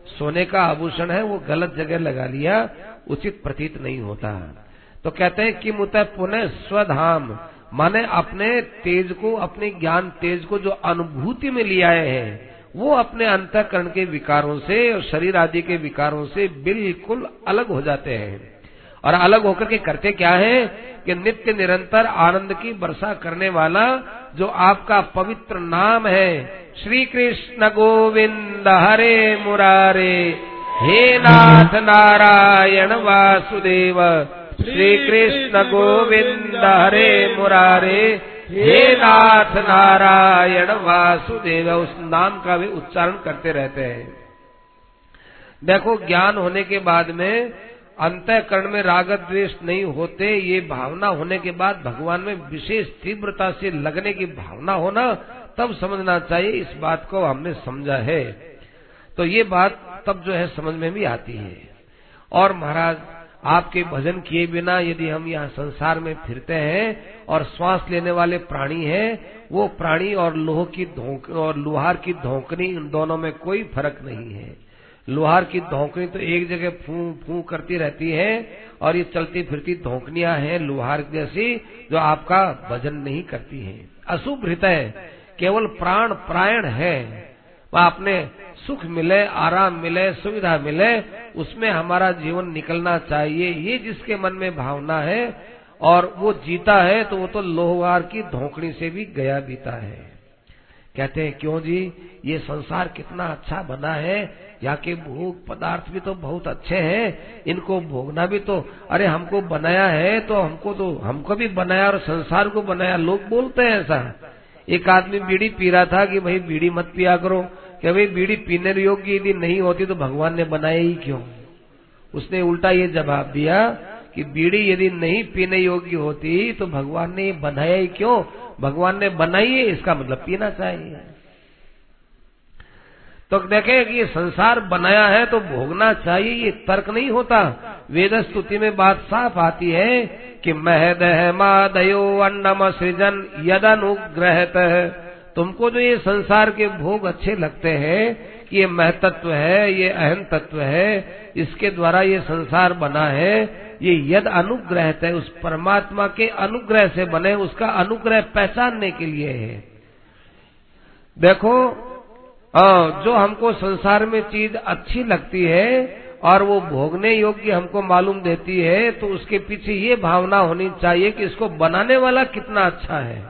सोने का आभूषण है, वो गलत जगह लगा लिया, उचित प्रतीत नहीं होता। तो कहते हैं कि मुत पुनः स्वधाम, माने अपने तेज को, अपने ज्ञान तेज को जो अनुभूति में ले आए हैं, वो अपने अंतकरण के विकारों से और शरीर आदि के विकारों से बिल्कुल अलग हो जाते हैं। और अलग होकर के करते क्या है, कि नित्य निरंतर आनंद की वर्षा करने वाला जो आपका पवित्र नाम है श्री कृष्ण गोविंद हरे मुरारे, हे नाथ नारायण वासुदेव श्री कृष्ण गोविंद हरे मुरारे, हे नाथ नारायण वासुदेव, उस नाम का भी उच्चारण करते रहते हैं। देखो, ज्ञान होने के बाद में अंतकरण में रागत द्वेष नहीं होते, ये भावना होने के बाद भगवान में विशेष तीव्रता से लगने की भावना होना तब समझना चाहिए, इस बात को हमने समझा है। तो ये बात तब जो है समझ में भी आती है। और महाराज, आपके भजन किए बिना यदि हम यहाँ संसार में फिरते हैं और श्वास लेने वाले प्राणी हैं, वो प्राणी और लोह की और लोहार की धोकनी इन दोनों में कोई फ़र्क नहीं है। लोहार की धोकनी तो एक जगह फू फू करती रहती है और ये चलती फिरती धोकनियाँ है लोहार जैसी जो आपका भजन नहीं करती है। अशुभ हृदय केवल प्राण, प्रायण है। वह अपने सुख मिले, आराम मिले, सुविधा मिले, उसमें हमारा जीवन निकलना चाहिए। ये जिसके मन में भावना है और वो जीता है तो वो तो लोहवार की धोकड़ी से भी गया बीता है। कहते हैं, क्यों जी? ये संसार कितना अच्छा बना है यहाँ के भोग पदार्थ भी तो बहुत अच्छे हैं, इनको भोगना भी तो अरे हमको बनाया है तो हमको तो हमको भी बनाया और संसार को बनाया, लोग बोलते हैं ऐसा। एक आदमी बीड़ी पी रहा था कि भाई बीड़ी मत पिया करो, कि भाई बीड़ी पीने योग्य यदि नहीं होती तो भगवान ने बनाया ही क्यों? उसने उल्टा ये जवाब दिया कि बीड़ी यदि नहीं पीने योग्य होती तो भगवान ने बनाया ही क्यों? भगवान ने बनाई है, इसका मतलब पीना चाहिए। तो देखे कि संसार बनाया है तो भोगना चाहिए, ये तर्क नहीं होता। वेद स्तुति में बात साफ़ आती है कि महदह मादयो अन्नम सृजन यदनुग्रहत। तुमको जो ये संसार के भोग अच्छे लगते हैं, कि ये महतत्व है, ये अहम तत्व है, इसके द्वारा ये संसार बना है, ये यद अनुग्रह है, उस परमात्मा के अनुग्रह से बने, उसका अनुग्रह पहचानने के लिए है। देखो जो हमको संसार में चीज़ अच्छी लगती है और वो भोगने योग्य हमको मालूम देती है तो उसके पीछे ये भावना होनी चाहिए कि इसको बनाने वाला कितना अच्छा है।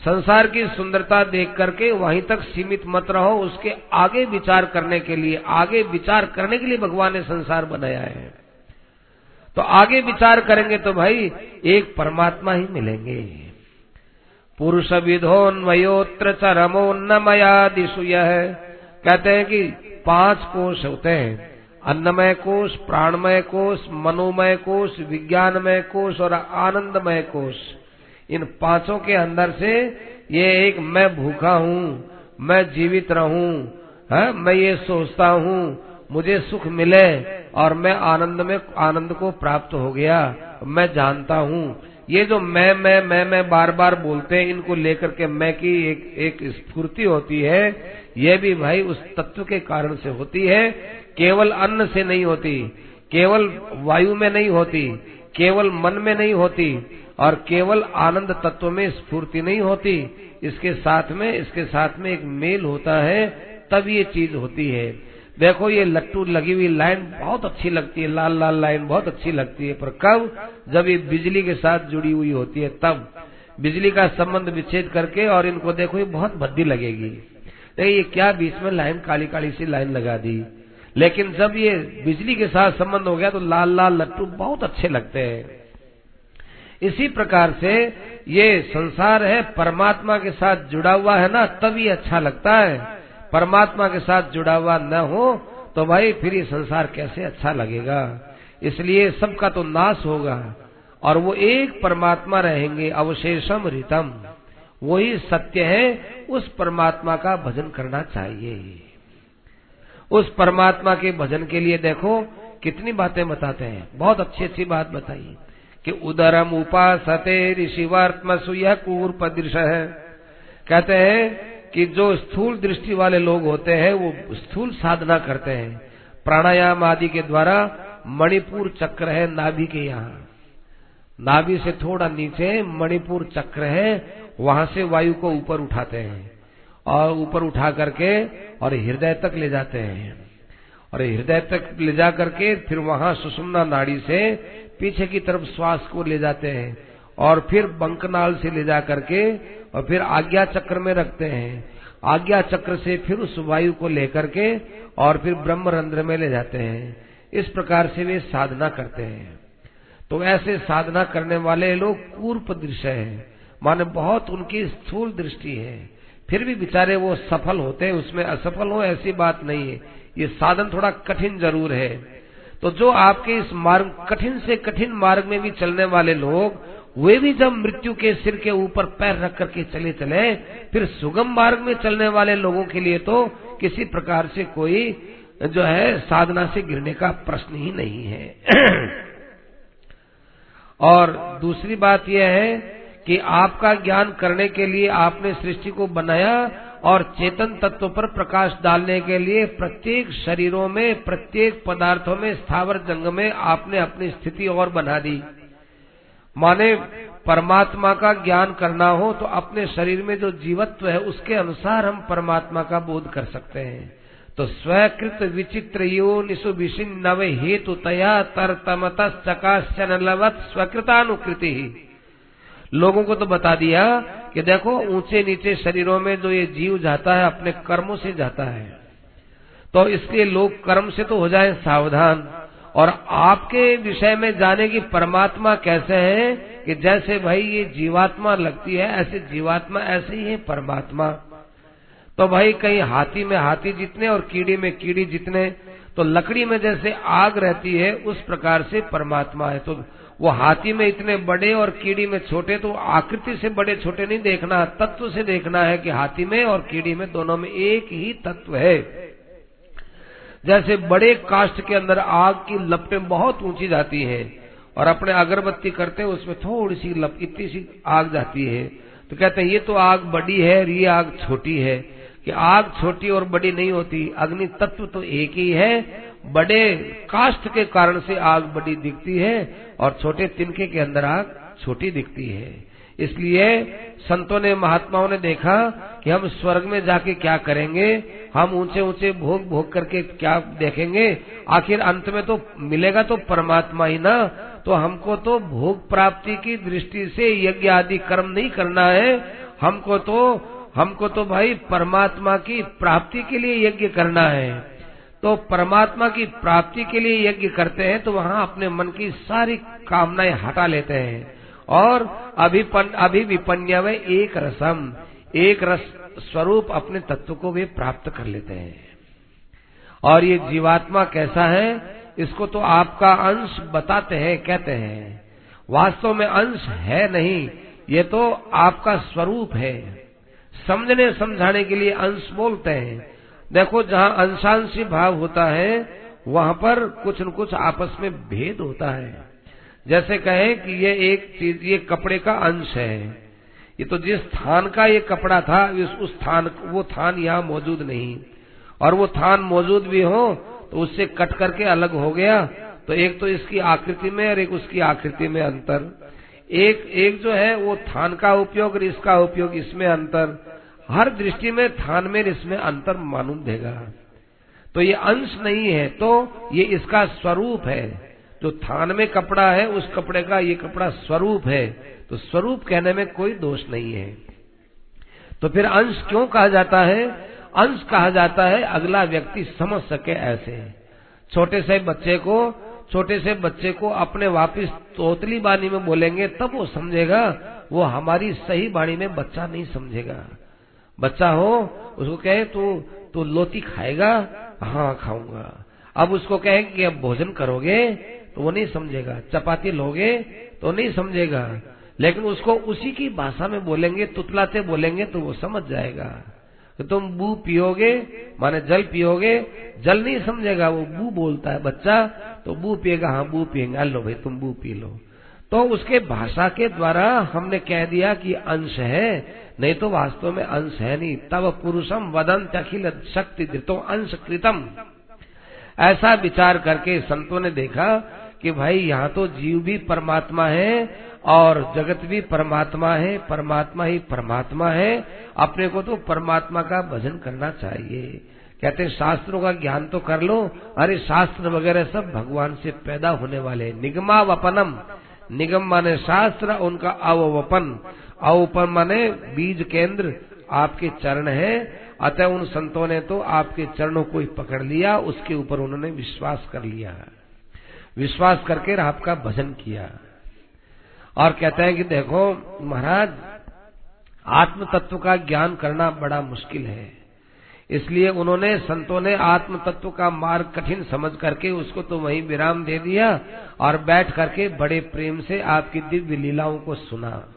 संसार की सुंदरता देख करके वहीं तक सीमित मत रहो, उसके आगे विचार करने के लिए, आगे विचार करने के लिए भगवान ने संसार बनाया है। तो आगे विचार करेंगे तो भाई एक परमात्मा ही मिलेंगे। पुरुष विधोन्वयोत्र चरमोन्न चरमोन्नमयादिशु यह कहते हैं कि पाँच कोष होते हैं। अन्नमय कोष प्राणमय कोष मनोमय कोष विज्ञानमय कोष और आनंदमय कोष इन पाँचों के अंदर से ये एक मैं भूखा हूँ, मैं जीवित रहूँ, है, मैं ये सोचता हूँ, मुझे सुख मिले और मैं आनंद में, आनंद को प्राप्त हो गया, मैं जानता हूँ। ये जो मैं मैं मैं मैं बार बार बोलते हैं, इनको लेकर के मैं की एक एक स्फूर्ति होती है, ये भी भाई उस तत्व के कारण से होती है। केवल अन्न से नहीं होती, केवल वायु में नहीं होती, केवल मन में नहीं होती, और केवल आनंद तत्व में स्फूर्ति नहीं होती। इसके साथ में, इसके साथ में एक मेल होता है, तब ये चीज़ होती है। देखो ये लट्टू लगी हुई लाइन बहुत अच्छी लगती है, लाल लाल लाइन बहुत अच्छी लगती है। पर कब? जब ये बिजली के साथ जुड़ी हुई होती है, तब। बिजली का संबंध विच्छेद करके और इनको देखो, ये बहुत भद्दी लगेगी। देखिए, ये क्या बीच में लाइन, काली काली सी लाइन लगा दी। लेकिन जब ये बिजली के साथ संबंध हो गया तो लाल लाल लट्टू बहुत अच्छे लगते हैं। इसी प्रकार से ये संसार है, परमात्मा के साथ जुड़ा हुआ है ना, तभी अच्छा लगता है। परमात्मा के साथ जुड़ा हुआ न हो तो भाई फिर ये संसार कैसे अच्छा लगेगा? इसलिए सबका तो नाश होगा, और वो एक परमात्मा रहेंगे, अवशेषम रितम। वही सत्य है, उस परमात्मा का भजन करना चाहिए। उस परमात्मा के भजन के लिए देखो, कितनी बातें बताते हैं। बहुत अच्छी अच्छी बात बताई। कि उदरम उपासते ऋषिवात्म सुय कूर्प दृश्य है कहते हैं कि जो स्थूल दृष्टि वाले लोग होते हैं, वो स्थूल साधना करते हैं। प्राणायाम आदि के द्वारा मणिपुर चक्र है नाभि के यहाँ। नाभि से थोड़ा नीचे मणिपुर चक्र है, वहाँ से वायु को ऊपर उठाते हैं। और ऊपर उठा करके और हृदय तक ले जाते हैं। और हृदय तक ले जा करके फिर वहाँ सुषुम्ना नाड़ी से पीछे की तरफ़ श्वास को ले जाते हैं। और फिर बंकनाल से ले जा करके और फिर आज्ञा चक्र में रखते हैं। आज्ञा चक्र से फिर उस वायु को लेकर के और फिर ब्रह्म रंध्र में ले जाते हैं। इस प्रकार से वे साधना करते हैं। तो ऐसे साधना करने वाले लोग पूर्व दृश्य है। माने बहुत उनकी स्थूल दृष्टि है। फिर भी बेचारे वो सफल होते हैं, उसमें असफल हो ऐसी बात नहीं है। ये साधन थोड़ा कठिन ज़रूर है। तो जो आपके इस मार्ग, कठिन से कठिन मार्ग में भी चलने वाले लोग वे भी जब मृत्यु के सिर के ऊपर पैर रख करके चले चले, फिर सुगम मार्ग में चलने वाले लोगों के लिए तो किसी प्रकार से कोई जो है साधना से गिरने का प्रश्न ही नहीं है। और दूसरी बात यह है कि आपका ज्ञान करने के लिए आपने सृष्टि को बनाया और चेतन तत्व पर प्रकाश डालने के लिए प्रत्येक शरीरों में, प्रत्येक पदार्थों में, स्थावर जंग में आपने अपनी स्थिति और बना दी। माने परमात्मा का ज्ञान करना हो तो अपने शरीर में जो जीवत्व है, उसके अनुसार हम परमात्मा का बोध कर सकते हैं। तो स्वकृत विचित्र यो निशु विशिन नव हेतु तया तर तमत चकाशन लवत स्वकृतानुकृति। ही लोगों को तो बता दिया कि देखो ऊँचे नीचे शरीरों में जो ये जीव जाता है, अपने कर्मों से जाता है। तो इसलिए लोग कर्म से तो हो जाए सावधान। और आपके विषय में जाने की परमात्मा कैसे है कि जैसे भाई ये जीवात्मा लगती है, ऐसे जीवात्मा, ऐसे ही है परमात्मा। तो भाई कहीं हाथी में हाथी जितने और कीड़ी में कीड़ी जितने तो लकड़ी में जैसे आग रहती है, उस प्रकार से परमात्मा है। तो वो हाथी में इतने बड़े और कीड़ी में छोटे तो आकृति से बड़े छोटे नहीं देखना, तत्व से देखना है कि हाथी में और कीड़ी में दोनों में एक ही तत्व है। जैसे बड़े कास्ट के अंदर आग की लपटें बहुत ऊँची जाती हैं और अपने अगरबत्ती करते हैं, उसमें थोड़ी सी लप, इतनी सी आग जाती है। तो कहते हैं, ये तो आग बड़ी है और ये आग छोटी है। कि आग छोटी और बड़ी नहीं होती, अग्नि तत्व तो एक ही है। बड़े कास्ट के कारण से आग बड़ी दिखती है और छोटे तिनके के अंदर आग छोटी दिखती है। इसलिए संतों ने, महात्माओं ने देखा कि हम स्वर्ग में जाके क्या करेंगे? हम ऊँचे ऊँचे भोग भोग करके क्या देखेंगे? आखिर अंत में तो मिलेगा तो परमात्मा ही ना? तो हमको तो भोग प्राप्ति की दृष्टि से यज्ञ आदि कर्म नहीं करना है। हमको तो हमको तो भाई परमात्मा की प्राप्ति के लिए यज्ञ करना है। तो परमात्मा की प्राप्ति के लिए यज्ञ करते हैं तो वहाँ अपने मन की सारी कामनाएँ हटा लेते हैं। और अभिपन अभिविपन्य में एक रसम, एक रस स्वरूप अपने तत्व को वे प्राप्त कर लेते हैं। और ये जीवात्मा कैसा है, इसको तो आपका अंश बताते हैं, कहते हैं। वास्तव में अंश है नहीं, ये तो आपका स्वरूप है। समझने समझाने के लिए अंश बोलते हैं। देखो, जहाँ अंशांशी भाव होता है, वहाँ पर कुछ न कुछ आपस में भेद होता है। जैसे कहें कि ये एक चीज़, ये कपड़े का अंश है। ये तो जिस थान का ये कपड़ा था उस थान वो थान यहाँ मौजूद नहीं। और वो थान मौजूद भी हो तो उससे कट करके अलग हो गया। तो एक तो इसकी आकृति में और एक उसकी आकृति में अंतर। एक एक जो है, वो थान का उपयोग और इसका उपयोग इसमें अंतर। हर दृष्टि में थान में इसमें अंतर मालूम देगा। तो ये अंश नहीं है तो ये इसका स्वरूप है। जो थान में कपड़ा है, उस कपड़े का ये कपड़ा स्वरूप है। तो स्वरूप कहने में कोई दोष नहीं है। तो फिर अंश क्यों कहा जाता है? अंश कहा जाता है, अगला व्यक्ति समझ सके ऐसे। छोटे से बच्चे को, छोटे से बच्चे को अपने वापिस तोतली बानी में बोलेंगे, तब वो समझेगा, वो हमारी सही बाणी में बच्चा नहीं समझेगा। बच्चा हो, उसको कहे, तू तू लोती खाएगा? हाँ खाऊँगा। अब उसको कहे कि, अब भोजन करोगे? तो वो नहीं समझेगा। चपाती लोगे? तो नहीं समझेगा। लेकिन उसको उसी की भाषा में बोलेंगे, तुतलाते बोलेंगे तो वो समझ जाएगा। कि तुम बू पियोगे, माने जल पियोगे, जल नहीं समझेगा, वो बू बोलता है, बच्चा तो बू पिएगा हाँ बू पिएगा लो भाई, तुम बू पी लो। तो उसके भाषा के द्वारा हमने कह दिया कि अंश है, नहीं तो वास्तव में अंश है नहीं। तब पुरुषम वदंत अखिल शक्ति तो अंश कृतम। ऐसा विचार करके संतों ने देखा कि भाई, यहाँ तो जीव भी परमात्मा है और जगत भी परमात्मा है, परमात्मा ही परमात्मा है। अपने को तो परमात्मा का भजन करना चाहिए। कहते शास्त्रों का ज्ञान तो कर लो। अरे शास्त्र वगैरह सब भगवान से पैदा होने वाले निगमा वपनम निगम माने शास्त्र, उनका अवपन अवपन माने बीज केंद्र, आपके चरण है। अतः उन संतों ने तो आपके चरणों को ही पकड़ लिया, उसके ऊपर उन्होंने विश्वास कर लिया। विश्वास करके आपका भजन किया। और कहते हैं कि देखो, महाराज आत्म तत्व का ज्ञान करना बड़ा मुश्किल है। इसलिए उन्होंने, संतों ने आत्म तत्व का मार्ग कठिन समझ करके उसको तो वहीं विराम दे दिया और बैठ करके बड़े प्रेम से आपकी दिव्य लीलाओं को सुना।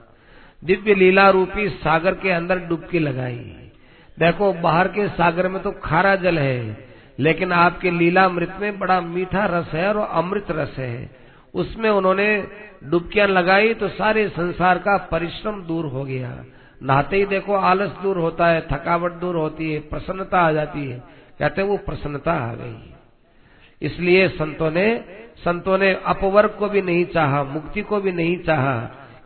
दिव्य लीला रूपी सागर के अंदर डुबकी लगाई। देखो, बाहर के सागर में तो खारा जल है, लेकिन आपके लीला अमृत में बड़ा मीठा रस है और अमृत रस है। उसमें उन्होंने डुबकियाँ लगाई तो सारे संसार का परिश्रम दूर हो गया। नहाते ही देखो आलस दूर होता है, थकावट दूर होती है, प्रसन्नता आ जाती है। कहते वो प्रसन्नता आ गई। इसलिए संतों ने संतों ने अपवर्ग को भी नहीं चाहा, मुक्ति को भी नहीं चाहा।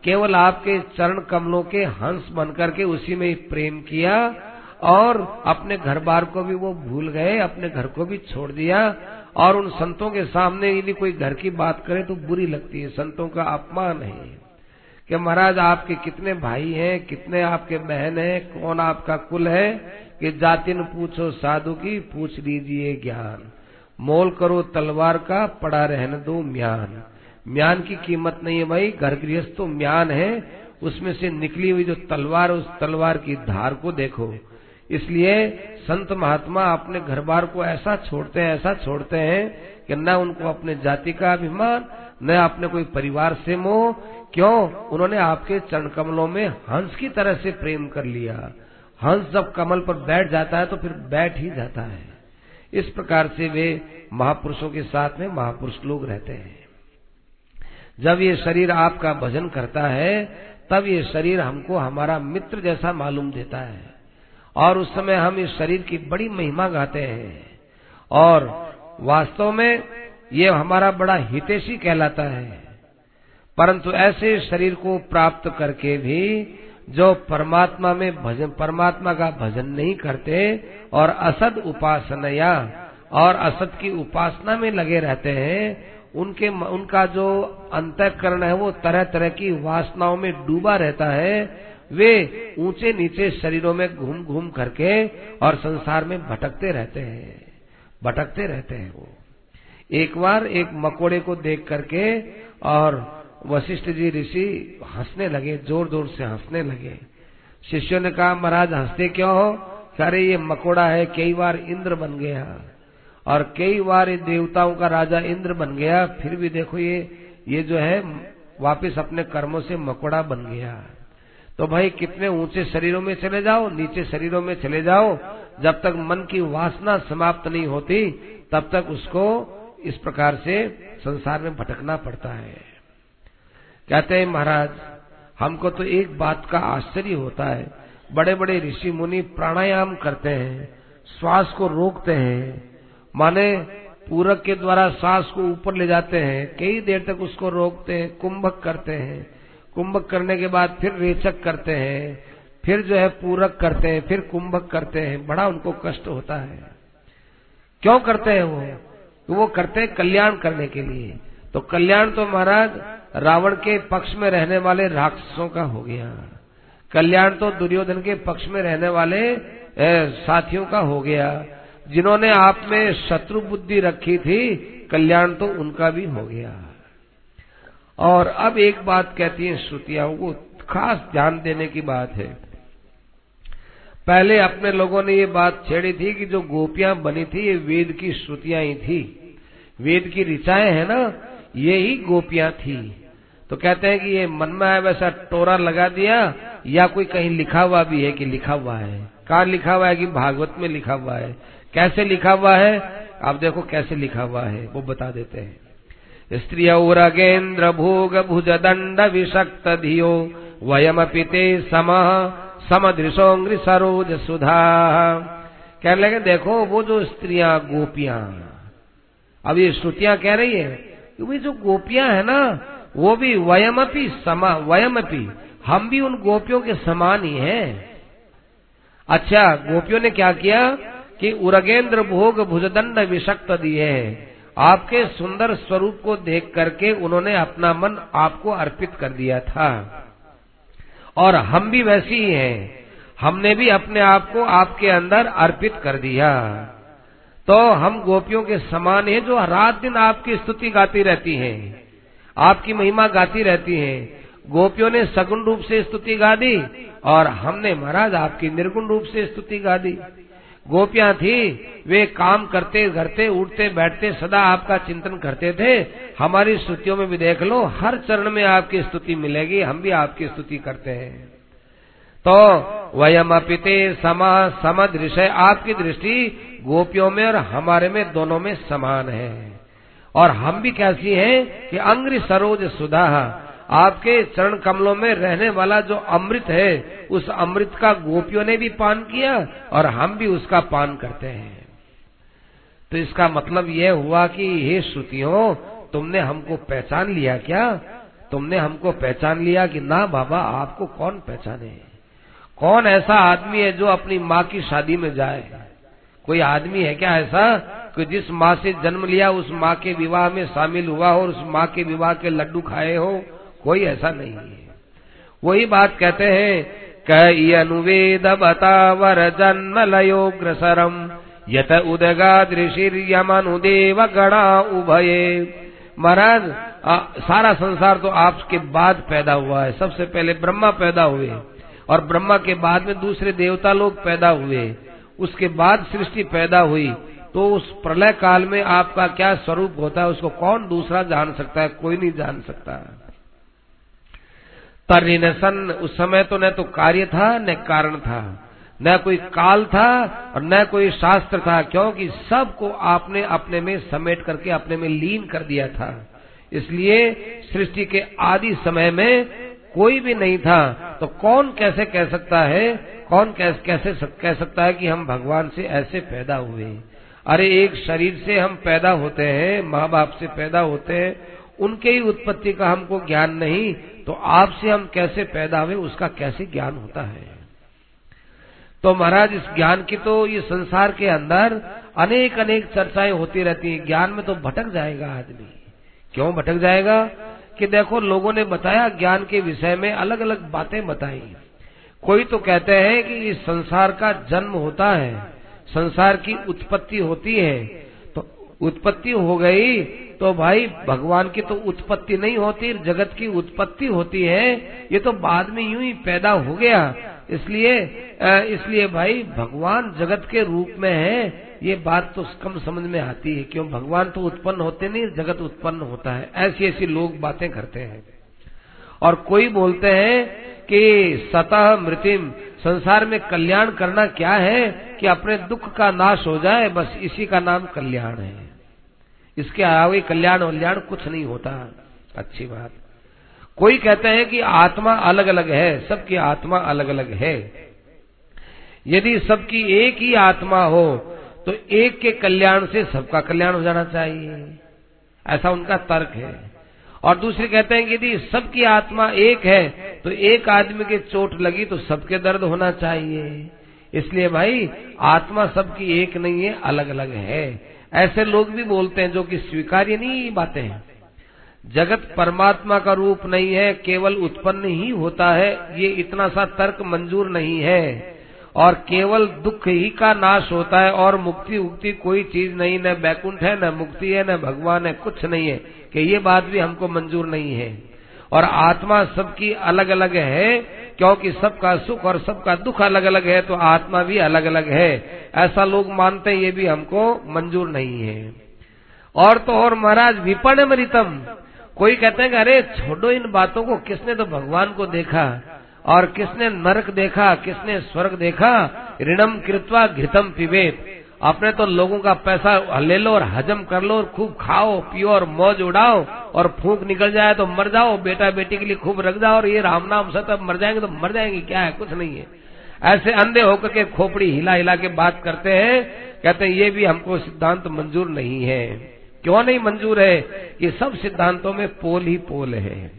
केवल आपके चरण कमलों के हंस बनकर के उसी में प्रेम किया और अपने घर बार को भी वो भूल गए, अपने घर को भी छोड़ दिया। और उन संतों के सामने यदि कोई घर की बात करे तो बुरी लगती है। संतों का अपमान है कि महाराज, आपके कितने भाई हैं, कितने आपके बहन हैं, कौन आपका कुल है? कि जाति न पूछो, साधु की पूछ लीजिए ज्ञान। मोल करो तलवार का, पड़ा रहने दो म्यान। म्यान की कीमत नहीं है भाई, घर गृहस्थ तो म्यान है। उसमें से निकली हुई जो तलवार उस तलवार की धार को देखो। इसलिए संत महात्मा अपने घर बार को ऐसा छोड़ते हैं, ऐसा छोड़ते हैं कि न उनको अपने जाति का अभिमान, न अपने कोई परिवार से मोह। क्यों? उन्होंने आपके चरण कमलों में हंस की तरह से प्रेम कर लिया। हंस जब कमल पर बैठ जाता है तो फिर बैठ ही जाता है। इस प्रकार से वे महापुरुषों के साथ में महापुरुष लोग रहते हैं। जब ये शरीर आपका भजन करता है, तब ये शरीर हमको हमारा मित्र जैसा मालूम देता है। और उस समय हम इस शरीर की बड़ी महिमा गाते हैं। और वास्तव में ये हमारा बड़ा हितेशी कहलाता है। परंतु ऐसे शरीर को प्राप्त करके भी जो परमात्मा में भजन, परमात्मा का भजन नहीं करते और असद उपासना और असत की उपासना में लगे रहते हैं, उनके उनका जो अंतकरण है वो तरह तरह की वासनाओं में डूबा रहता है वे ऊँचे नीचे शरीरों में घूम घूम करके और संसार में भटकते रहते हैं। भटकते रहते हैं वो। एक बार एक मकोड़े को देख करके और वशिष्ठ जी ऋषि हंसने लगे ज़ोर ज़ोर से हंसने लगे। शिष्यों ने कहा, महाराज, हँसते क्यों हो? अरे ये मकोड़ा है, कई बार इंद्र बन गया। और कई बार देवताओं का राजा इंद्र बन गया, फिर भी देखो ये ये जो है, वापस अपने कर्मों से मकोड़ा बन गया। तो भाई कितने ऊँचे शरीरों में चले जाओ, नीचे शरीरों में चले जाओ। जब तक मन की वासना समाप्त नहीं होती, तब तक उसको इस प्रकार से संसार में भटकना पड़ता है। कहते हैं, महाराज, हमको तो एक बात का आश्चर्य होता है। बड़े बड़े ऋषि मुनि प्राणायाम करते हैं, श्वास को रोकते हैं। माने पूरक के द्वारा सांस को ऊपर ले जाते हैं, कई देर तक उसको रोकते हैं, कुंभक करते हैं। कुंभक करने के बाद फिर रेचक करते हैं, फिर जो है पूरक करते हैं, फिर कुंभक करते हैं, बड़ा उनको कष्ट होता है। क्यों करते हैं वो? तो वो करते हैं कल्याण करने के लिए। तो कल्याण तो महाराज रावण के पक्ष में रहने वाले राक्षसों का हो गया। कल्याण तो दुर्योधन के पक्ष में रहने वाले साथियों का हो गया। जिन्होंने आप में शत्रु बुद्धि रखी थी, कल्याण तो उनका भी हो गया। और अब एक बात कहती है श्रुतियाँ, वो खास ध्यान देने की बात है। पहले अपने लोगों ने ये बात छेड़ी थी कि जो गोपियाँ बनी थी, ये वेद की श्रुतियाँ ही थी। वेद की ऋचाएँ है ना, ये ही गोपियाँ थी। तो कहते हैं कि ये मन में आया वैसा टोरा लगा दिया, या कोई कहीं लिखा हुआ भी है कि लिखा हुआ है? कहा लिखा हुआ है कि भागवत में लिखा हुआ है? कैसे लिखा हुआ है? आप देखो कैसे लिखा हुआ है, वो बता देते हैं। स्त्रिय उरगेन्द्र भोग भुज दंड विषक्त धियो वयम पिते सम समदृशोंग्र सरोज सुधा कहने लगे, देखो, वो जो स्त्रियाँ गोपियाँ अब ये श्रुतियाँ कह रही है कि वे जो गोपियाँ है ना, वो भी वयमपी समा, वयमपी। हम भी उन गोपियों के समान ही हैं। अच्छा गोपियों ने क्या किया कि उरगेंद्र भोग भुजदंड विषक्त दिए आपके सुंदर स्वरूप को देख करके उन्होंने अपना मन आपको अर्पित कर दिया था। और हम भी वैसे ही हैं। हमने भी अपने आप को आपके अंदर अर्पित कर दिया। तो हम गोपियों के समान हैं जो रात दिन आपकी स्तुति गाती रहती हैं। आपकी महिमा गाती रहती हैं। गोपियों ने सगुण रूप से स्तुति गा दी और हमने महाराज आपकी निर्गुण रूप से स्तुति गा दी। गोपियाँ थी, वे काम करते करते उठते, बैठते, सदा आपका चिंतन करते थे। हमारी स्तुतियों में भी देख लो, हर चरण में आपकी स्तुति मिलेगी, हम भी आपकी स्तुति करते हैं। तो वयम अपिते समा, समदृश्य, आपकी दृष्टि गोपियों में और हमारे में, दोनों में समान है। और हम भी कैसी हैं कि अंग्र सरोज सुधा आपके चरण कमलों में रहने वाला जो अमृत है, उस अमृत का गोपियों ने भी पान किया और हम भी उसका पान करते हैं। तो इसका मतलब यह हुआ कि, हे श्रुतियों, तुमने हमको पहचान लिया क्या? तुमने हमको पहचान लिया कि ना बाबा, आपको कौन पहचाने? कौन ऐसा आदमी है जो अपनी माँ की शादी में जाए? कोई आदमी है क्या ऐसा कि जिस माँ से जन्म लिया, उस माँ के विवाह में शामिल हुआ हो और उस माँ के विवाह के लड्डू खाए हो? कोई ऐसा नहीं है। वही बात कहते हैं, कई अनुवेद बतावर जन्म लयोग्रसरम यत उदगा दृशिर्यमनुदेव गणा उभये। महाराज सारा संसार तो आपके बाद पैदा हुआ है। सबसे पहले ब्रह्मा पैदा हुए और ब्रह्मा के बाद में दूसरे देवता लोग पैदा हुए। उसके बाद सृष्टि पैदा हुई। तो उस प्रलय काल में आपका क्या स्वरूप होता है, उसको कौन दूसरा जान सकता है? कोई नहीं जान सकता। तरिन सन, उस समय तो न तो कार्य था, न कारण था। न कोई काल था और न कोई शास्त्र था, क्योंकि सबको आपने अपने में समेट करके अपने में लीन कर दिया था। इसलिए सृष्टि के आदि समय में कोई भी नहीं था तो कौन कैसे कह सकता है, कौन कैसे कैसे कह सकता है कि हम भगवान से ऐसे पैदा हुए? अरे, एक शरीर से हम पैदा होते हैं, माँ बाप से पैदा होते हैं, उनके ही उत्पत्ति का हमको ज्ञान नहीं तो आपसे हम कैसे पैदा हुए, उसका कैसे ज्ञान होता है? तो महाराज, इस ज्ञान की तो ये संसार के अंदर अनेक अनेक चर्चाएँ होती रहती है। ज्ञान में तो भटक जाएगा आदमी। क्यों भटक जाएगा? कि देखो, लोगों ने बताया, ज्ञान के विषय में अलग अलग बातें बताई। कोई तो कहते हैं कि इस संसार का जन्म होता है, संसार की उत्पत्ति होती है। तो उत्पत्ति हो गई तो भाई, भगवान की तो उत्पत्ति नहीं होती, जगत की उत्पत्ति होती है। ये तो बाद में यूँ ही पैदा हो गया। इसलिए इसलिए भाई, भगवान जगत के रूप में है। ये बात तो कम समझ में आती है, क्यों? भगवान तो उत्पन्न होते नहीं, जगत उत्पन्न होता है। ऐसी ऐसी लोग बातें करते हैं। और कोई बोलते हैं कि सतह मृतिम, संसार में कल्याण करना क्या है? कि अपने दुख का नाश हो जाए, बस इसी का नाम कल्याण है। इसके अलावा कल्याण वल्याण कुछ नहीं होता। अच्छी बात। कोई कहते हैं कि आत्मा अलग अलग है, सबकी आत्मा अलग अलग है। यदि सबकी एक ही आत्मा हो तो एक के कल्याण से सबका कल्याण हो जाना चाहिए। ऐसा उनका तर्क है। और दूसरे कहते हैं कि यदि सबकी आत्मा एक है तो एक आदमी के चोट लगी तो सबके दर्द होना चाहिए। इसलिए भाई, आत्मा सबकी एक नहीं है अलग अलग है। ऐसे लोग भी बोलते हैं जो कि स्वीकार्य नहीं बातें हैं। जगत परमात्मा का रूप नहीं है, केवल उत्पन्न ही होता है, ये इतना सा तर्क मंजूर नहीं है। और केवल दुख ही का नाश होता है, और मुक्ति उक्ति कोई चीज़ नहीं, न बैकुंठ है, न मुक्ति है, न भगवान है, कुछ नहीं है, कि ये बात भी हमको मंजूर नहीं है। और आत्मा सबकी अलग अलग है क्योंकि सबका सुख और सबका दुख अलग अलग है तो आत्मा भी अलग अलग है। ऐसा लोग मानते ये भी हमको मंजूर नहीं है। और तो और महाराज विपण मृतम। कोई कहते हैं अरे, छोड़ो इन बातों को, किसने तो भगवान को देखा, और किसने नरक देखा, किसने स्वर्ग देखा, ऋणम कृत्वा घृतम पिबेत। अपने तो लोगों का पैसा ले लो और हजम कर लो और खूब खाओ, पियो और मौज उड़ाओ और फूक निकल जाए तो मर जाओ बेटा बेटी के लिए खूब रख जाओ और ये राम नाम से तब मर जाएँगे तो मर जाएँगे, क्या है? कुछ नहीं है। ऐसे अंधे होकर के खोपड़ी हिला हिला के बात करते हैं, कहते हैं, ये भी हमको सिद्धांत मंजूर नहीं है। क्यों नहीं मंजूर है? ये सब सिद्धांतों में पोल ही पोल है।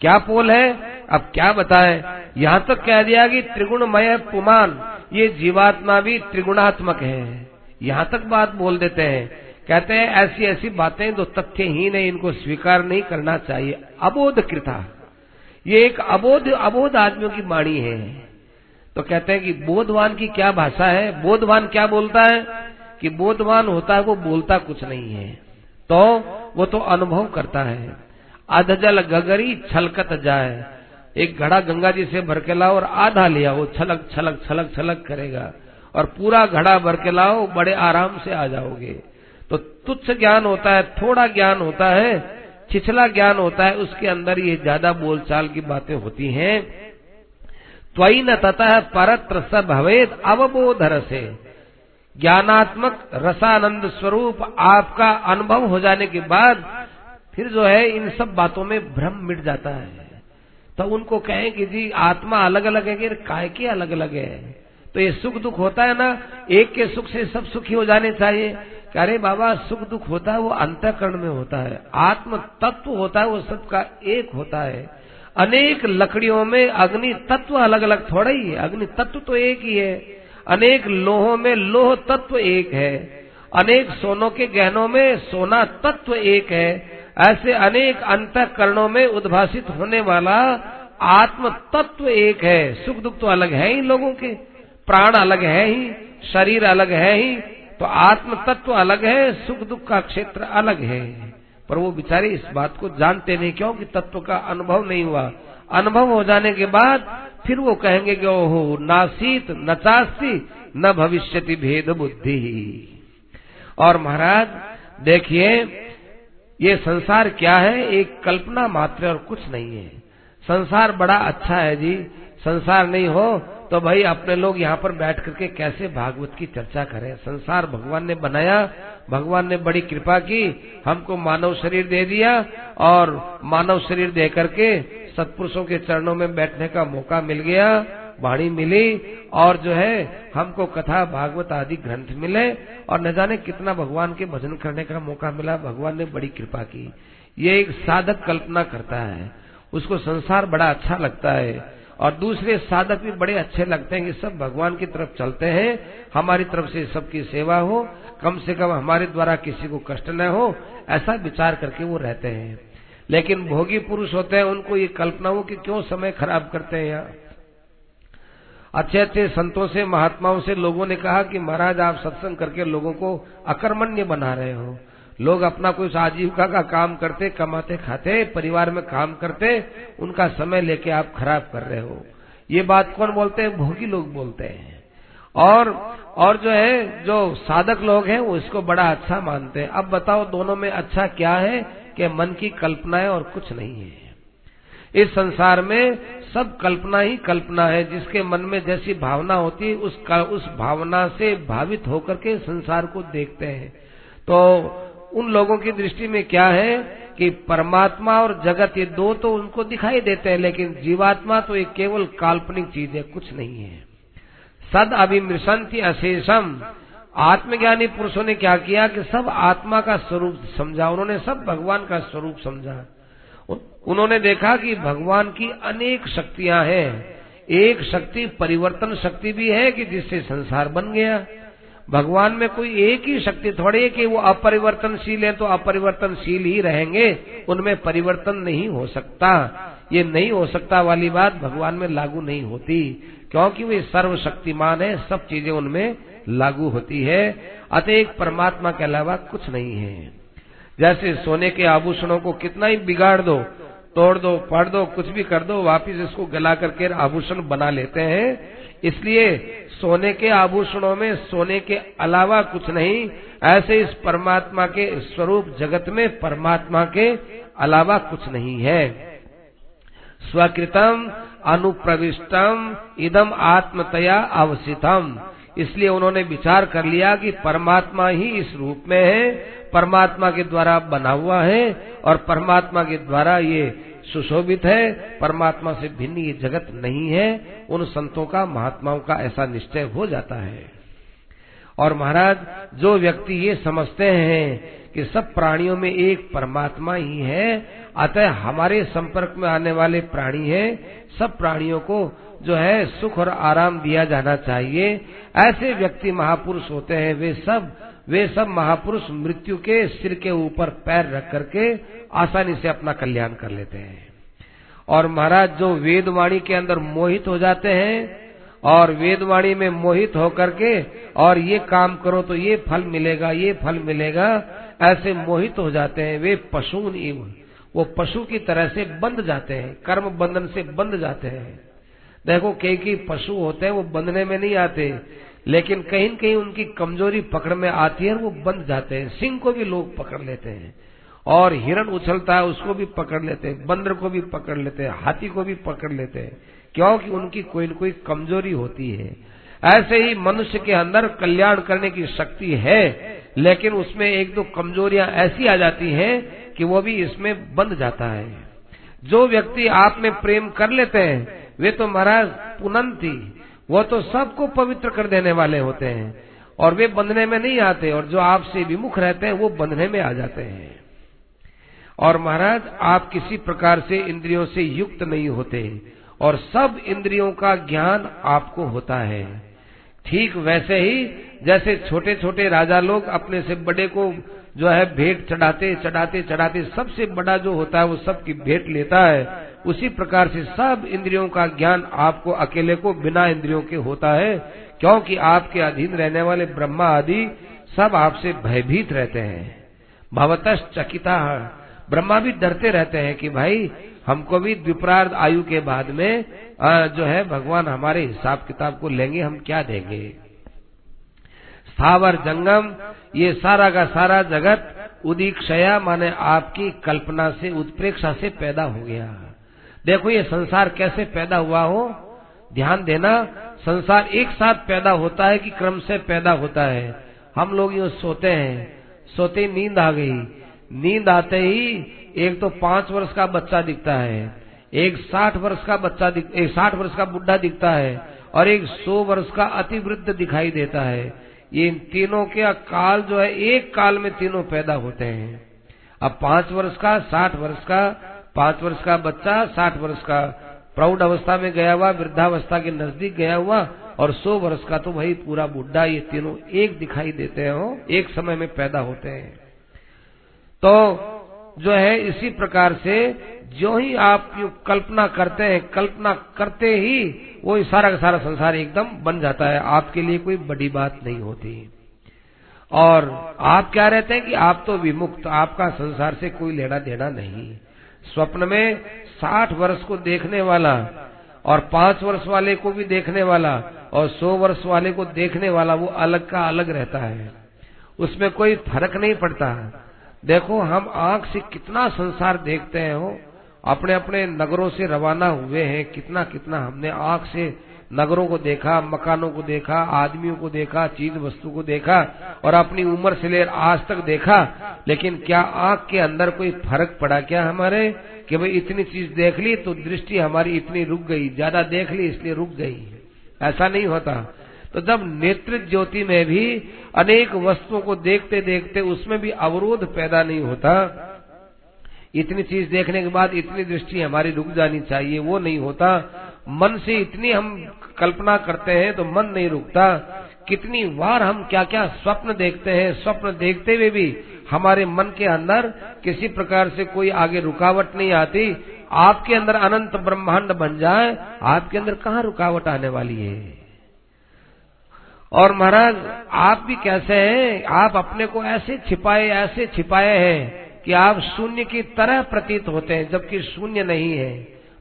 क्या पोल है? अब क्या बताएँ? यहाँ तक तो कह दिया कि त्रिगुणमय पुमान, ये जीवात्मा भी त्रिगुणात्मक है। यहाँ तक बात बोल देते हैं। कहते हैं, ऐसी ऐसी बातें जो तथ्यहीन है इनको स्वीकार नहीं करना चाहिए। अबोध कृता ये एक अबोध अबोध आदमियों की वाणी है। तो कहते हैं कि बोधवान की क्या भाषा है? बोधवान क्या बोलता है? कि बोधवान होता है, वो बोलता कुछ नहीं है। तो वो तो अनुभव करता है। अधजल गगरी छलकत जाए। एक घड़ा गंगा जी से भर के लाओ और आधा लिया वो छलक छलक छलक छलक करेगा। और पूरा घड़ा भर के लाओ, बड़े आराम से आ जाओगे। तो तुच्छ ज्ञान होता है, थोड़ा ज्ञान होता है, छिछला ज्ञान होता है, उसके अंदर ये ज़्यादा बोलचाल की बातें होती हैं। त्वई न ततः परत्र स भवेद अवबोधर से ज्ञानात्मक रसानंद स्वरूप आपका अनुभव हो जाने के बाद फिर जो है, इन सब बातों में भ्रम मिट जाता है। तो उनको कहें कि जी, आत्मा अलग अलग है कि काय के अलग अलग है? तो ये सुख दुख होता है ना, एक के सुख से सब सुखी हो जाने चाहिए। अरे बाबा, सुख दुख होता है, वो अंतकरण में होता है। आत्म तत्व होता है, वो सबका एक होता है। अनेक लकड़ियों में अग्नि तत्व अलग अलग थोड़ा ही है। अग्नि तत्व तो एक ही है। अनेक लोहों में लोह तत्व एक है। अनेक सोनों के गहनों में सोना तत्व एक है। ऐसे अनेक अंतकरणों में उद्भाषित होने वाला आत्म तत्व एक है। सुख दुख तो अलग है ही लोगों के। प्राण अलग है ही, शरीर अलग है ही तो आत्म तत्व अलग है, सुख दुख का क्षेत्र अलग है। पर वो बेचारे इस बात को जानते नहीं क्योंकि तत्व का अनुभव नहीं हुआ? अनुभव हो जाने के बाद फिर वो कहेंगे कि ओहो नासीत नचासी न भविष्यति भेद बुद्धि। और महाराज, देखिए, ये संसार क्या है? एक कल्पना मात्र और कुछ नहीं है। संसार बड़ा अच्छा है जी। संसार नहीं हो तो भाई अपने लोग यहाँ पर बैठ करके कैसे भागवत की चर्चा करें? संसार भगवान ने बनाया, भगवान ने बड़ी कृपा की, हमको मानव शरीर दे दिया और मानव शरीर दे करके सत्पुरुषों के चरणों में बैठने का मौका मिल गया, वाणी मिली और जो है, हमको कथा, भागवत आदि ग्रंथ मिले और न जाने कितना भगवान के भजन करने का मौका मिला, भगवान ने बड़ी कृपा की। ये एक साधक कल्पना करता है, उसको संसार बड़ा अच्छा लगता है। और दूसरे साधक भी बड़े अच्छे लगते हैं कि सब भगवान की तरफ़ चलते हैं, हमारी तरफ़ से सबकी सेवा हो, कम से कम हमारे द्वारा किसी को कष्ट न हो, ऐसा विचार करके वो रहते हैं। लेकिन भोगी पुरुष होते हैं, उनको ये कल्पना हो कि क्यों समय खराब करते हैं यहाँ अच्छे अच्छे संतों से, महात्माओं से लोगों ने कहा कि महाराज आप सत्संग करके लोगों को अकर्मण्य बना रहे हो। लोग अपना कुछ आजीविका का काम करते, कमाते, खाते, परिवार में काम करते, उनका समय लेके आप खराब कर रहे हो। ये बात कौन बोलते हैं? भोगी लोग बोलते हैं। और और जो है, जो साधक लोग हैं, वो इसको बड़ा अच्छा मानते हैं। अब बताओ, दोनों में अच्छा क्या है कि मन की कल्पना है और कुछ नहीं है? इस संसार में सब कल्पना ही कल्पना है, जिसके मन में जैसी भावना होती है उस उस भावना से भावित होकर के संसार को देखते हैं। तो उन लोगों की दृष्टि में क्या है कि परमात्मा और जगत ये दो तो उनको दिखाई देते हैं, लेकिन जीवात्मा तो एक केवल काल्पनिक चीज़ है, कुछ नहीं है। सद अभिमृशंति अशेषम। आत्मज्ञानी पुरुषों ने क्या किया कि सब आत्मा का स्वरूप समझा, उन्होंने सब भगवान का स्वरूप समझा। उन्होंने देखा कि भगवान की अनेक शक्तियाँ हैं। एक शक्ति परिवर्तन शक्ति भी है कि जिससे संसार बन गया। भगवान में कोई एक ही शक्ति थोड़ी कि वो अपरिवर्तनशील है तो अपरिवर्तनशील ही रहेंगे। उनमें परिवर्तन नहीं हो सकता। ये नहीं हो सकता वाली बात भगवान में लागू नहीं होती, क्योंकि वे सर्वशक्तिमान है, सब चीज़ें उनमें लागू होती है। अतः परमात्मा के अलावा कुछ नहीं है। जैसे सोने के आभूषणों को कितना ही बिगाड़ दो, तोड़ दो पढ़ दो, कुछ भी कर दो, वापिस इसको गला करके आभूषण बना लेते हैं। इसलिए सोने के आभूषणों में, सोने के अलावा कुछ नहीं, ऐसे इस परमात्मा के स्वरूप जगत में, परमात्मा के अलावा कुछ नहीं है। स्वकृतम अनुप्रविष्टम इदम आत्मतया अवसितम। इसलिए उन्होंने विचार कर लिया कि परमात्मा ही इस रूप में है, परमात्मा के द्वारा बना हुआ है, और परमात्मा के द्वारा ये सुशोभित है, परमात्मा से भिन्न ये जगत नहीं है, उन संतों का, महात्माओं का ऐसा निश्चय हो जाता है। और महाराज, जो व्यक्ति ये समझते हैं कि सब प्राणियों में एक परमात्मा ही है, अतः हमारे संपर्क में आने वाले प्राणी हैं, सब प्राणियों को जो है सुख और आराम दिया जाना चाहिए। ऐसे व्यक्ति महापुरुष होते हैं, वे सब वे सब महापुरुष मृत्यु के सिर के ऊपर पैर रख करके आसानी से अपना कल्याण कर लेते हैं। और महाराज, जो वेदवाणी के अंदर मोहित हो जाते हैं, और वेदवाणी में मोहित होकर के, और ये काम करो तो ये फल मिलेगा, ये फल मिलेगा, ऐसे मोहित हो जाते हैं। वे पशु वो पशु की तरह से बंध जाते हैं, कर्म बंधन से बंध जाते हैं। देखो कई कई पशु होते हैं, वो बंधने में नहीं आते। लेकिन कहीं कहीं उनकी कमज़ोरी पकड़ में आती है वो बंध जाते हैं। सिंह को भी लोग पकड़ लेते हैं और हिरण उछलता है, उसको भी पकड़ लेते हैं, बंदर को भी पकड़ लेते हैं, हाथी को भी पकड़ लेते हैं, क्योंकि उनकी कोई न कोई कमज़ोरी होती है। ऐसे ही मनुष्य के अंदर कल्याण करने की शक्ति है, लेकिन उसमें एक दो कमजोरियाँ ऐसी आ जाती हैं कि वो भी इसमें बंध जाता है। जो व्यक्ति आप में प्रेम कर लेते हैं, वे तो महाराज पुनंती वो तो सबको पवित्र कर देने वाले होते हैं। और वे बंधने में नहीं आते, और जो आपसे विमुख रहते हैं, वो बंधने में आ जाते हैं। और महाराज, आप किसी प्रकार से इंद्रियों से युक्त नहीं होते और सब इंद्रियों का ज्ञान आपको होता है। ठीक वैसे ही जैसे छोटे छोटे राजा लोग अपने से बड़े को जो है भेंट चढ़ाते चढ़ाते चढ़ाते, सबसे बड़ा जो होता है वो सबकी भेंट लेता है। उसी प्रकार से सब इंद्रियों का ज्ञान आपको अकेले को बिना इंद्रियों के होता है, क्योंकि आपके अधीन रहने वाले ब्रह्मा आदि सब आपसे भयभीत रहते हैं। भवतश चकिता। ब्रह्मा भी डरते रहते हैं कि भाई, हमको भी द्विपरार्ध आयु के बाद में जो है भगवान हमारे हिसाब किताब को लेंगे, हम क्या देंगे? स्थावर जंगम, ये सारा का सारा जगत उदीक्षया माने आपकी कल्पना से, उत्प्रेक्षा से पैदा हो गया। देखो ये संसार कैसे पैदा हुआ हो? ध्यान देना, संसार एक साथ पैदा होता है कि क्रम से पैदा होता है। हम लोग यूँ सोते हैं, सोते नींद आ गई। नींद आते ही एक तो पाँच वर्ष का बच्चा दिखता है, एक साठ वर्ष का बच्चा एक साठ वर्ष का बुढ़ा दिखता है, और एक सौ वर्ष का अति वृद्ध दिखाई देता है। ये इन तीनों के काल जो है, एक काल में तीनों पैदा होते हैं। अब पाँच वर्ष का, साठ वर्ष का, पाँच वर्ष का बच्चा, साठ वर्ष का प्रौढ़ अवस्था में गया हुआ, वृद्धावस्था के नज़दीक गया हुआ, और सौ वर्ष का तो भाई पूरा बुढ़ा ये तीनों एक दिखाई देते हो, एक समय में पैदा होते हैं। तो जो है इसी प्रकार से जो ही आप कल्पना करते हैं, कल्पना करते ही वो सारा का सारा संसार एकदम बन जाता है। आपके लिए कोई बड़ी बात नहीं होती। और आप क्या रहते हैं कि आप तो विमुक्त, आपका संसार से कोई लेना देना नहीं। स्वप्न में साठ वर्ष को देखने वाला और पाँच वर्ष वाले को भी देखने वाला और सौ वर्ष वाले को देखने वाला वो अलग का अलग रहता है। उसमें कोई फ़र्क नहीं पड़ता। देखो, हम आँख से कितना संसार देखते हैं, हो। अपने अपने नगरों से रवाना हुए हैं कितना कितना हमने आँख से नगरों को देखा, मकानों को देखा, आदमियों को देखा चीज़ वस्तु को देखा, और अपनी उम्र से लेकर आज तक देखा। लेकिन क्या आँख के अंदर कोई फ़र्क पड़ा क्या हमारे? कि भाई इतनी चीज़ देख ली तो दृष्टि हमारी इतनी रुक गई, ज़्यादा देख ली इसलिए रुक गई। ऐसा नहीं होता। तो जब नेत्र ज्योति में भी अनेक वस्तुओं को देखते देखते उसमें भी अवरोध पैदा नहीं होता, इतनी चीज़ देखने के बाद इतनी दृष्टि हमारी रुक जानी चाहिए, वो नहीं होता। मन से इतनी हम कल्पना करते हैं तो मन नहीं रुकता। कितनी बार हम क्या क्या स्वप्न देखते हैं, स्वप्न देखते हुए भी हमारे मन के अंदर किसी प्रकार से कोई आगे रुकावट नहीं आती। आपके अंदर अनंत ब्रह्मांड बन जाए, आपके अंदर कहाँ रुकावट आने वाली है? और महाराज, आप भी कैसे हैं? आप अपने को ऐसे छिपाए ऐसे छिपाए हैं कि आप शून्य की तरह प्रतीत होते हैं, जबकि शून्य नहीं है।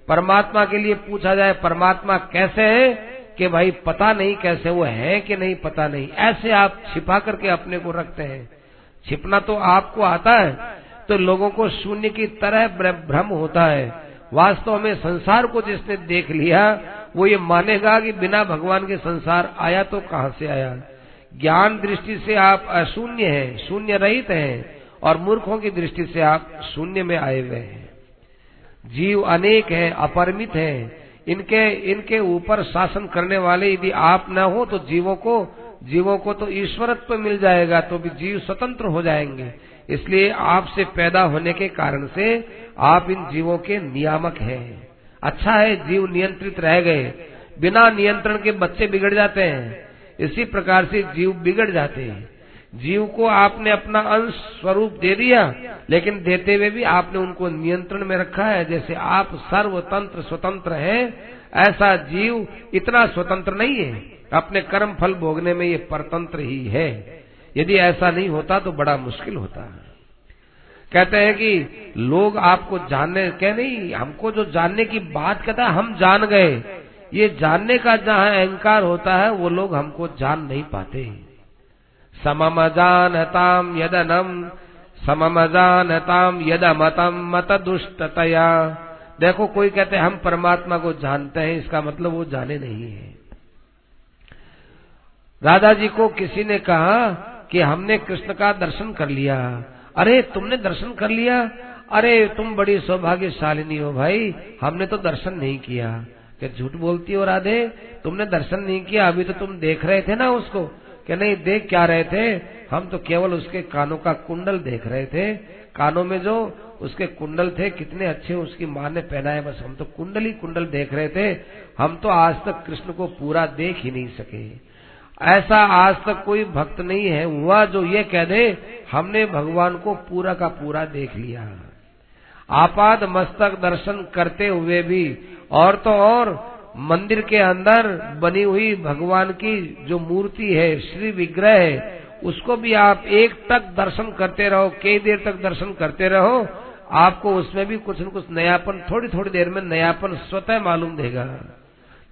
परमात्मा के लिए पूछा जाए, परमात्मा कैसे है कि भाई पता नहीं कैसे, वो है कि नहीं पता नहीं। ऐसे आप छिपा करके अपने को रखते हैं। छिपना तो आपको आता है तो लोगों को शून्य की तरह भ्रम होता है। वास्तव में संसार को जिसने देख लिया वो ये मानेगा कि बिना भगवान के संसार आया तो कहाँ से आया? ज्ञान दृष्टि से आप अशून्य हैं, शून्य रहित हैं, और मूर्खों की दृष्टि से आप शून्य में आए हुए हैं। जीव अनेक हैं, अपरिमित हैं। इनके इनके ऊपर शासन करने वाले यदि आप न हो तो जीवों को जीवों को तो ईश्वरत्व मिल जाएगा तो भी जीव स्वतंत्र हो जाएँगे। इसलिए आपसे पैदा होने के कारण से आप इन जीवों के नियामक हैं। अच्छा है, जीव नियंत्रित रह गए, बिना नियंत्रण के बच्चे बिगड़ जाते हैं। इसी प्रकार से जीव बिगड़ जाते हैं। जीव को आपने अपना अंश स्वरूप दे दिया, लेकिन देते हुए भी आपने उनको नियंत्रण में रखा है। जैसे आप सर्वतंत्र स्वतंत्र हैं, ऐसा जीव इतना स्वतंत्र नहीं है। अपने कर्म फल भोगने में ये परतंत्र ही है। यदि ऐसा नहीं होता तो बड़ा मुश्किल होता है। कहते हैं कि लोग आपको जानने, कह नहीं, हमको जो जानने की बात कहता है, हम जान गए। ये जानने का जहाँ अहंकार होता है, वो लोग हमको जान नहीं पाते। सममजानताम यदनम सममजानताम यदमतम मत दुष्टतया देखो, कोई कहते हम परमात्मा को जानते हैं, इसका मतलब वो जाने नहीं है। राधा जी को किसी ने कहा कि हमने कृष्ण का दर्शन कर लिया। अरे, तुमने दर्शन कर लिया? अरे, तुम बड़ी सौभाग्यशालिनी हो भाई। हमने तो दर्शन नहीं किया। क्या झूठ बोलती हो राधे? तुमने दर्शन नहीं किया, अभी तो तुम देख रहे थे ना उसको। कि नहीं, देख क्या रहे थे? हम तो केवल उसके कानों का कुंडल देख रहे थे। कानों में जो उसके कुंडल थे, कितने अच्छे उसकी माँ ने पहनाए, बस हम तो कुंडल ही कुंडल देख रहे थे। हम तो आज तक कृष्ण को पूरा देख ही नहीं सके। ऐसा आज तक कोई भक्त नहीं है, हुआ जो ये कह दे, हमने भगवान को पूरा का पूरा देख लिया। आपाद मस्तक दर्शन करते हुए भी, और तो और, मंदिर के अंदर बनी हुई भगवान की जो मूर्ति है, श्री विग्रह है, उसको भी आप एक तक दर्शन करते रहो, कई देर तक दर्शन करते रहो, आपको उसमें भी कुछ न कुछ नयापन, थोड़ी थोड़ी देर में नयापन स्वतः मालूम देगा।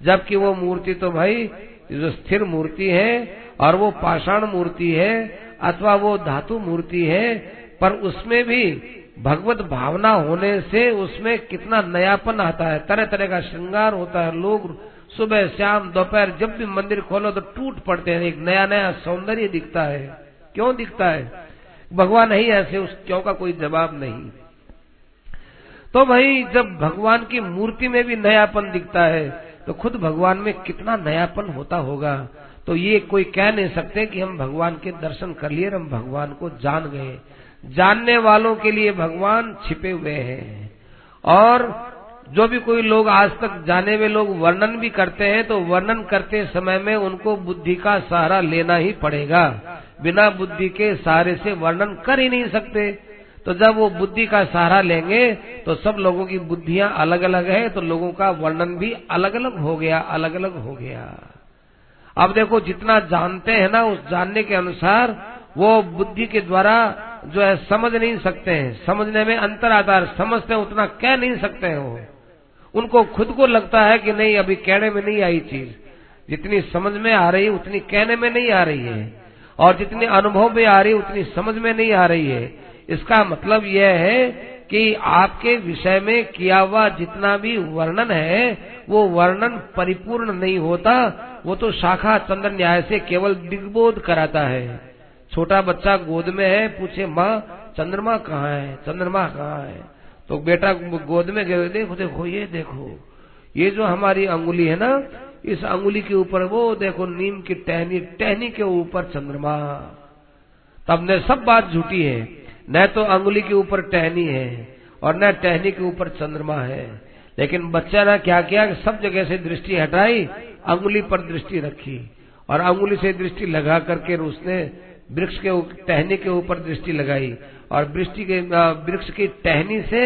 जबकि वो मूर्ति तो भाई जो स्थिर मूर्ति है और वो पाषाण मूर्ति है अथवा वो धातु मूर्ति है, पर उसमें भी भगवत भावना होने से उसमें कितना नयापन आता है। तरह तरह का श्रृंगार होता है, लोग सुबह, शाम, दोपहर, जब भी मंदिर खोलो तो टूट पड़ते हैं, एक नया नया सौंदर्य दिखता है। क्यों दिखता है? भगवान ही ऐसे, उस क्यों का कोई जवाब नहीं। तो भाई जब भगवान की मूर्ति में भी नयापन दिखता है तो खुद भगवान में कितना नयापन होता होगा। तो ये कोई कह नहीं सकते कि हम भगवान के दर्शन कर लिए हम भगवान को जान गए। जानने वालों के लिए भगवान छिपे हुए हैं। और जो भी कोई लोग आज तक जाने हुए लोग वर्णन भी करते हैं तो वर्णन करते समय में उनको बुद्धि का सहारा लेना ही पड़ेगा। बिना बुद्धि के सहारे से वर्णन कर ही नहीं सकते। तो जब वो बुद्धि का सहारा लेंगे तो सब लोगों की बुद्धियाँ अलग अलग है तो लोगों का वर्णन भी अलग अलग हो गया अलग अलग हो गया। अब देखो, जितना जानते हैं ना, उस जानने के अनुसार वो बुद्धि के द्वारा जो है, समझ नहीं सकते हैं। समझने में अंतर आता है समझते हैं, उतना कह नहीं सकते हैं वो। उनको खुद को लगता है कि नहीं, अभी कहने में नहीं आई चीज़। जितनी समझ में आ रही उतनी कहने में नहीं आ रही है। और जितनी अनुभव में आ रही है, उतनी समझ में नहीं आ रही है। इसका मतलब यह है कि आपके विषय में किया हुआ जितना भी वर्णन है, वो वर्णन परिपूर्ण नहीं होता, वो तो शाखा चंद्र न्याय से केवल दिग्बोध कराता है। छोटा बच्चा गोद में है, पूछे, माँ, चंद्रमा कहाँ है? चंद्रमा कहाँ है? तो बेटा गोद में गए, देखो देखो, ये देखो, ये जो हमारी अंगुली है ना, इस अंगुली के ऊपर वो देखो, नीम की टहनी टहनी के ऊपर चंद्रमा। तब ने सब बात झूठी है। न तो अंगुली के ऊपर टहनी है और न टहनी के ऊपर चंद्रमा है। लेकिन बच्चा ने क्या किया कि सब जगह से दृष्टि हटाई, अंगुली पर दृष्टि रखी और अंगुली से दृष्टि लगा करके उसने वृक्ष के टहनी के ऊपर दृष्टि लगाई और दृष्टि के वृक्ष की टहनी से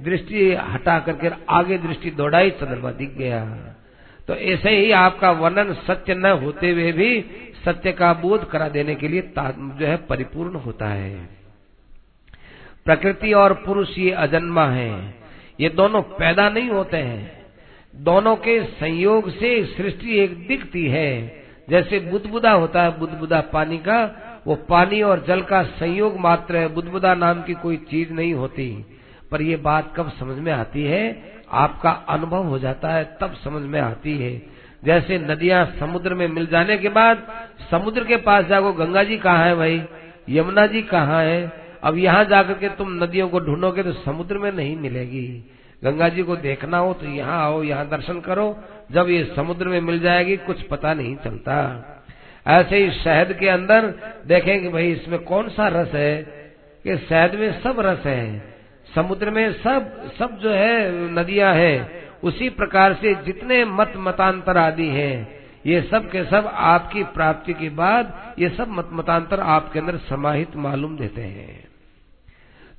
दृष्टि हटा करके आगे दृष्टि दौड़ाई, चंद्रमा दिख गया। तो ऐसे ही आपका वर्णन सत्य न होते हुए भी सत्य का बोध करा देने के लिए जो है परिपूर्ण होता है। प्रकृति और पुरुष ये अजन्मा है। ये दोनों पैदा नहीं होते हैं। दोनों के संयोग से सृष्टि एक दिखती है। जैसे बुदबुदा होता है, बुदबुदा पानी का, वो पानी और जल का संयोग मात्र है। बुदबुदा नाम की कोई चीज़ नहीं होती। पर ये बात कब समझ में आती है? आपका अनुभव हो जाता है, तब समझ में आती है। जैसे नदियाँ समुद्र में मिल जाने के बाद समुद्र के पास जाओ गंगा जी कहाँ है भाई? यमुना जी कहाँ है? अब यहाँ जाकर के तुम नदियों को ढूंढोगे तो समुद्र में नहीं मिलेगी। गंगा जी को देखना हो तो यहाँ आओ, यहाँ दर्शन करो। जब ये समुद्र में मिल जाएगी, कुछ पता नहीं चलता। ऐसे ही शहद के अंदर देखें कि भाई इसमें कौन सा रस है कि शहद में सब रस है। समुद्र में सब सब जो है, नदियाँ हैं। उसी प्रकार से जितने मत मतांतर आदि हैं, ये सब के सब आपकी प्राप्ति के बाद ये सब मत मतांतर आपके अंदर समाहित मालूम देते हैं।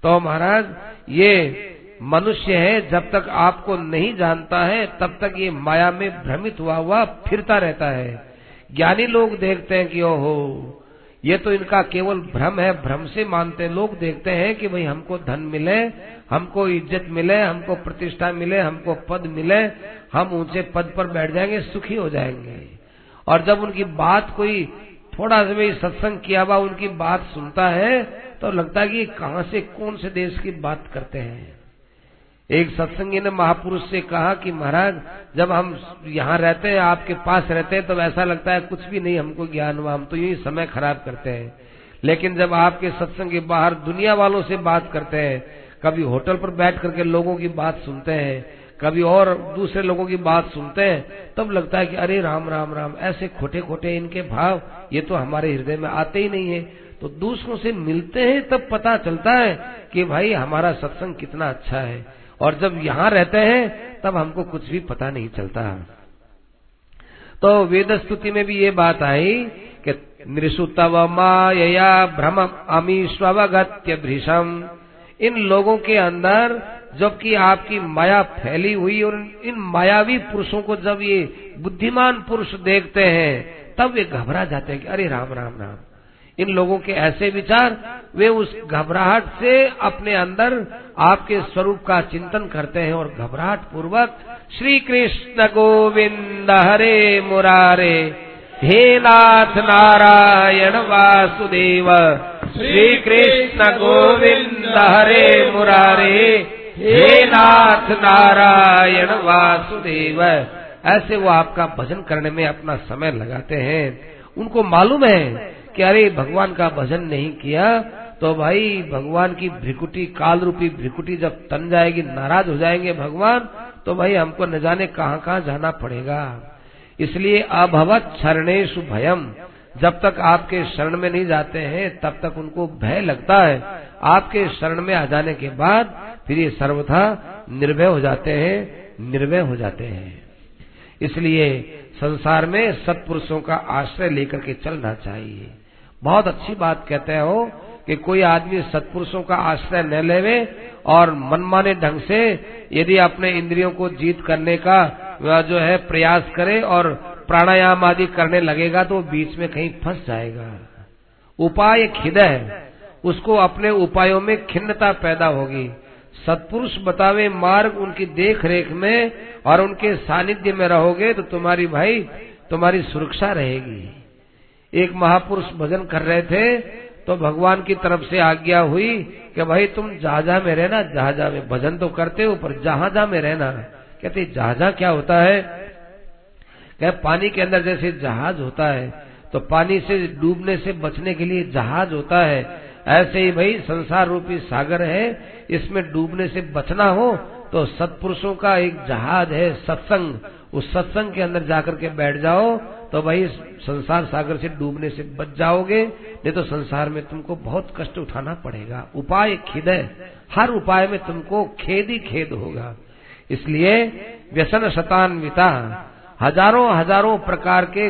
तो महाराज, ये मनुष्य है, जब तक आपको नहीं जानता है, तब तक ये माया में भ्रमित हुआ हुआ फिरता रहता है। ज्ञानी लोग देखते हैं कि ओहो, ये तो इनका केवल भ्रम है, भ्रम से मानते लोग देखते हैं कि भाई हमको धन मिले, हमको इज़्ज़त मिले, हमको प्रतिष्ठा मिले, हमको पद मिले, हम ऊँचे पद पर बैठ जाएँगे, सुखी हो जाएँगे। और जब उनकी बात कोई थोड़ा सा भी सत्संग किया हुआ उनकी बात सुनता है तो लगता है कि कहाँ से, कौन से देश की बात करते हैं। एक सत्संगी ने महापुरुष से कहा कि महाराज, जब हम यहाँ रहते हैं, आपके पास रहते हैं तो ऐसा लगता है कुछ भी नहीं, हमको ज्ञान हुआ, हम तो यही समय खराब करते हैं। लेकिन जब आपके सत्संग के बाहर दुनिया वालों से बात करते हैं, कभी होटल पर बैठ करके लोगों की बात सुनते हैं कभी और दूसरे लोगों की बात सुनते हैं, तब लगता है कि अरे राम राम राम, ऐसे खोटे खोटे इनके भाव, ये तो हमारे हृदय में आते ही नहीं है। तो दूसरों से मिलते हैं, तब पता चलता है कि भाई हमारा सत्संग कितना अच्छा है। और जब यहाँ रहते हैं, तब हमको कुछ भी पता नहीं चलता। तो वेद स्तुति में भी ये बात आई कि नृसुतव माया भ्रम अमीश्वगत्य भृषम इन लोगों के अंदर जबकि आपकी माया फैली हुई और इन मायावी पुरुषों को जब ये बुद्धिमान पुरुष देखते हैं, तब वे घबरा जाते हैं कि अरे राम राम राम। इन लोगों के ऐसे विचार, वे उस घबराहट से अपने अंदर आपके स्वरूप का चिंतन करते हैं और घबराहट पूर्वक श्री कृष्ण गोविंद हरे मुरारे, हे नाथ नारायण वासुदेव श्री कृष्ण गोविंद हरे मुरारे। हे नाथ नारायण वासुदेव, ऐसे वो आपका भजन करने में अपना समय लगाते हैं। उनको मालूम है कि अरे भगवान का भजन नहीं किया तो भाई भगवान की भ्रिकुटी काल रूपी भ्रिकुटी जब तन जाएगी, नाराज़ हो जाएँगे भगवान तो भाई हमको न जाने कहाँ कहाँ जाना पड़ेगा। इसलिए अभवत शरणेश भयम। जब तक आपके शरण में नहीं जाते हैं, तब तक उनको भय लगता है। आपके शरण में आ जाने के बाद फिर ये सर्वथा निर्भय हो जाते हैं, निर्भय हो जाते हैं। इसलिए संसार में सत्पुरुषों का आश्रय लेकर के चलना चाहिए। बहुत अच्छी बात कहते हो कि कोई आदमी सत्पुरुषों का आश्रय न लेवे और मनमाने ढंग से यदि अपने इंद्रियों को जीत करने का जो है प्रयास करे और प्राणायाम आदि करने लगेगा तो बीच में कहीं फंस जाएगा। उपाय खिद है। उसको अपने उपायों में खिन्नता पैदा होगी। सत्पुरुष बतावे मार्ग उनकी देख रेख में और उनके सानिध्य में रहोगे तो तुम्हारी भाई, तुम्हारी सुरक्षा रहेगी। एक महापुरुष भजन कर रहे थे तो भगवान की तरफ़ से आज्ञा हुई कि भाई तुम जहाजा में रहना, जहाजा में भजन तो करते हो, पर जहाजा में रहना। कहते, जहाजा क्या होता है? क्या पानी के अंदर जैसे जहाज़ होता है तो पानी से डूबने से बचने के लिए जहाज़ होता है। ऐसे ही भाई संसार रूपी सागर है, इसमें डूबने से बचना हो तो सत्पुरुषों का एक जहाज़ है, सत्संग। उस सत्संग के अंदर जाकर के बैठ जाओ तो भाई संसार सागर से डूबने से बच जाओगे, नहीं तो संसार में तुमको बहुत कष्ट उठाना पड़ेगा। उपाय खेद है, हर उपाय में तुमको खेद ही खेद होगा। इसलिए व्यसन शतान्विता हज़ारों हज़ारों प्रकार के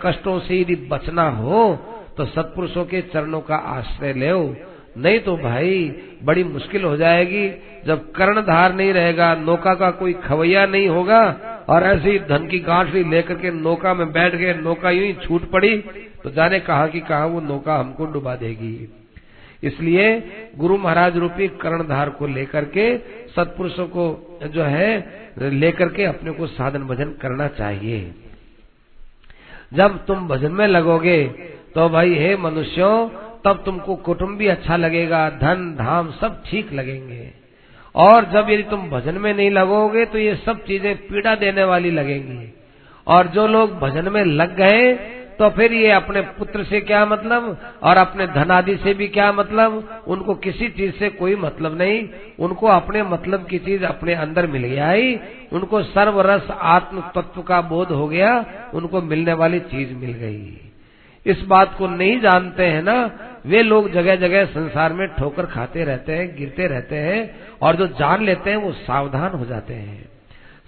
कष्टों से यदि बचना हो तो सत्पुरुषों के चरणों का आश्रय ले नहीं तो भाई, बड़ी मुश्किल हो जाएगी। जब कर्णधार नहीं रहेगा, नौका का कोई खवैया नहीं होगा, और ऐसे धन की गांठड़ी लेकर के नौका में बैठ गए, नौका यूँ ही छूट पड़ी तो जाने कहा कि कहा वो नौका हमको डुबा देगी। इसलिए गुरु महाराज रूपी कर्णधार को लेकर के, सत्पुरुषों को जो है, लेकर के अपने को साधन भजन करना चाहिए। जब तुम भजन में लगोगे तो भाई, हे मनुष्यों, तब तुमको कुटुंब भी अच्छा लगेगा, धन, धाम सब ठीक लगेंगे। और जब यदि तुम भजन में नहीं लगोगे तो ये सब चीज़ें पीड़ा देने वाली लगेंगी। और जो लोग भजन में लग गए तो फिर ये अपने पुत्र से क्या मतलब? और अपने धनादि से भी क्या मतलब? उनको किसी चीज़ से कोई मतलब नहीं। उनको अपने मतलब की चीज़ अपने अंदर मिल गया ही उनको सर्वरस आत्म तत्व का बोध हो गया। उनको मिलने वाली चीज़ मिल गई। इस बात को नहीं जानते हैं ना? वे लोग जगह जगह संसार में ठोकर खाते रहते हैं, गिरते रहते हैं, और जो जान लेते हैं, वो सावधान हो जाते हैं।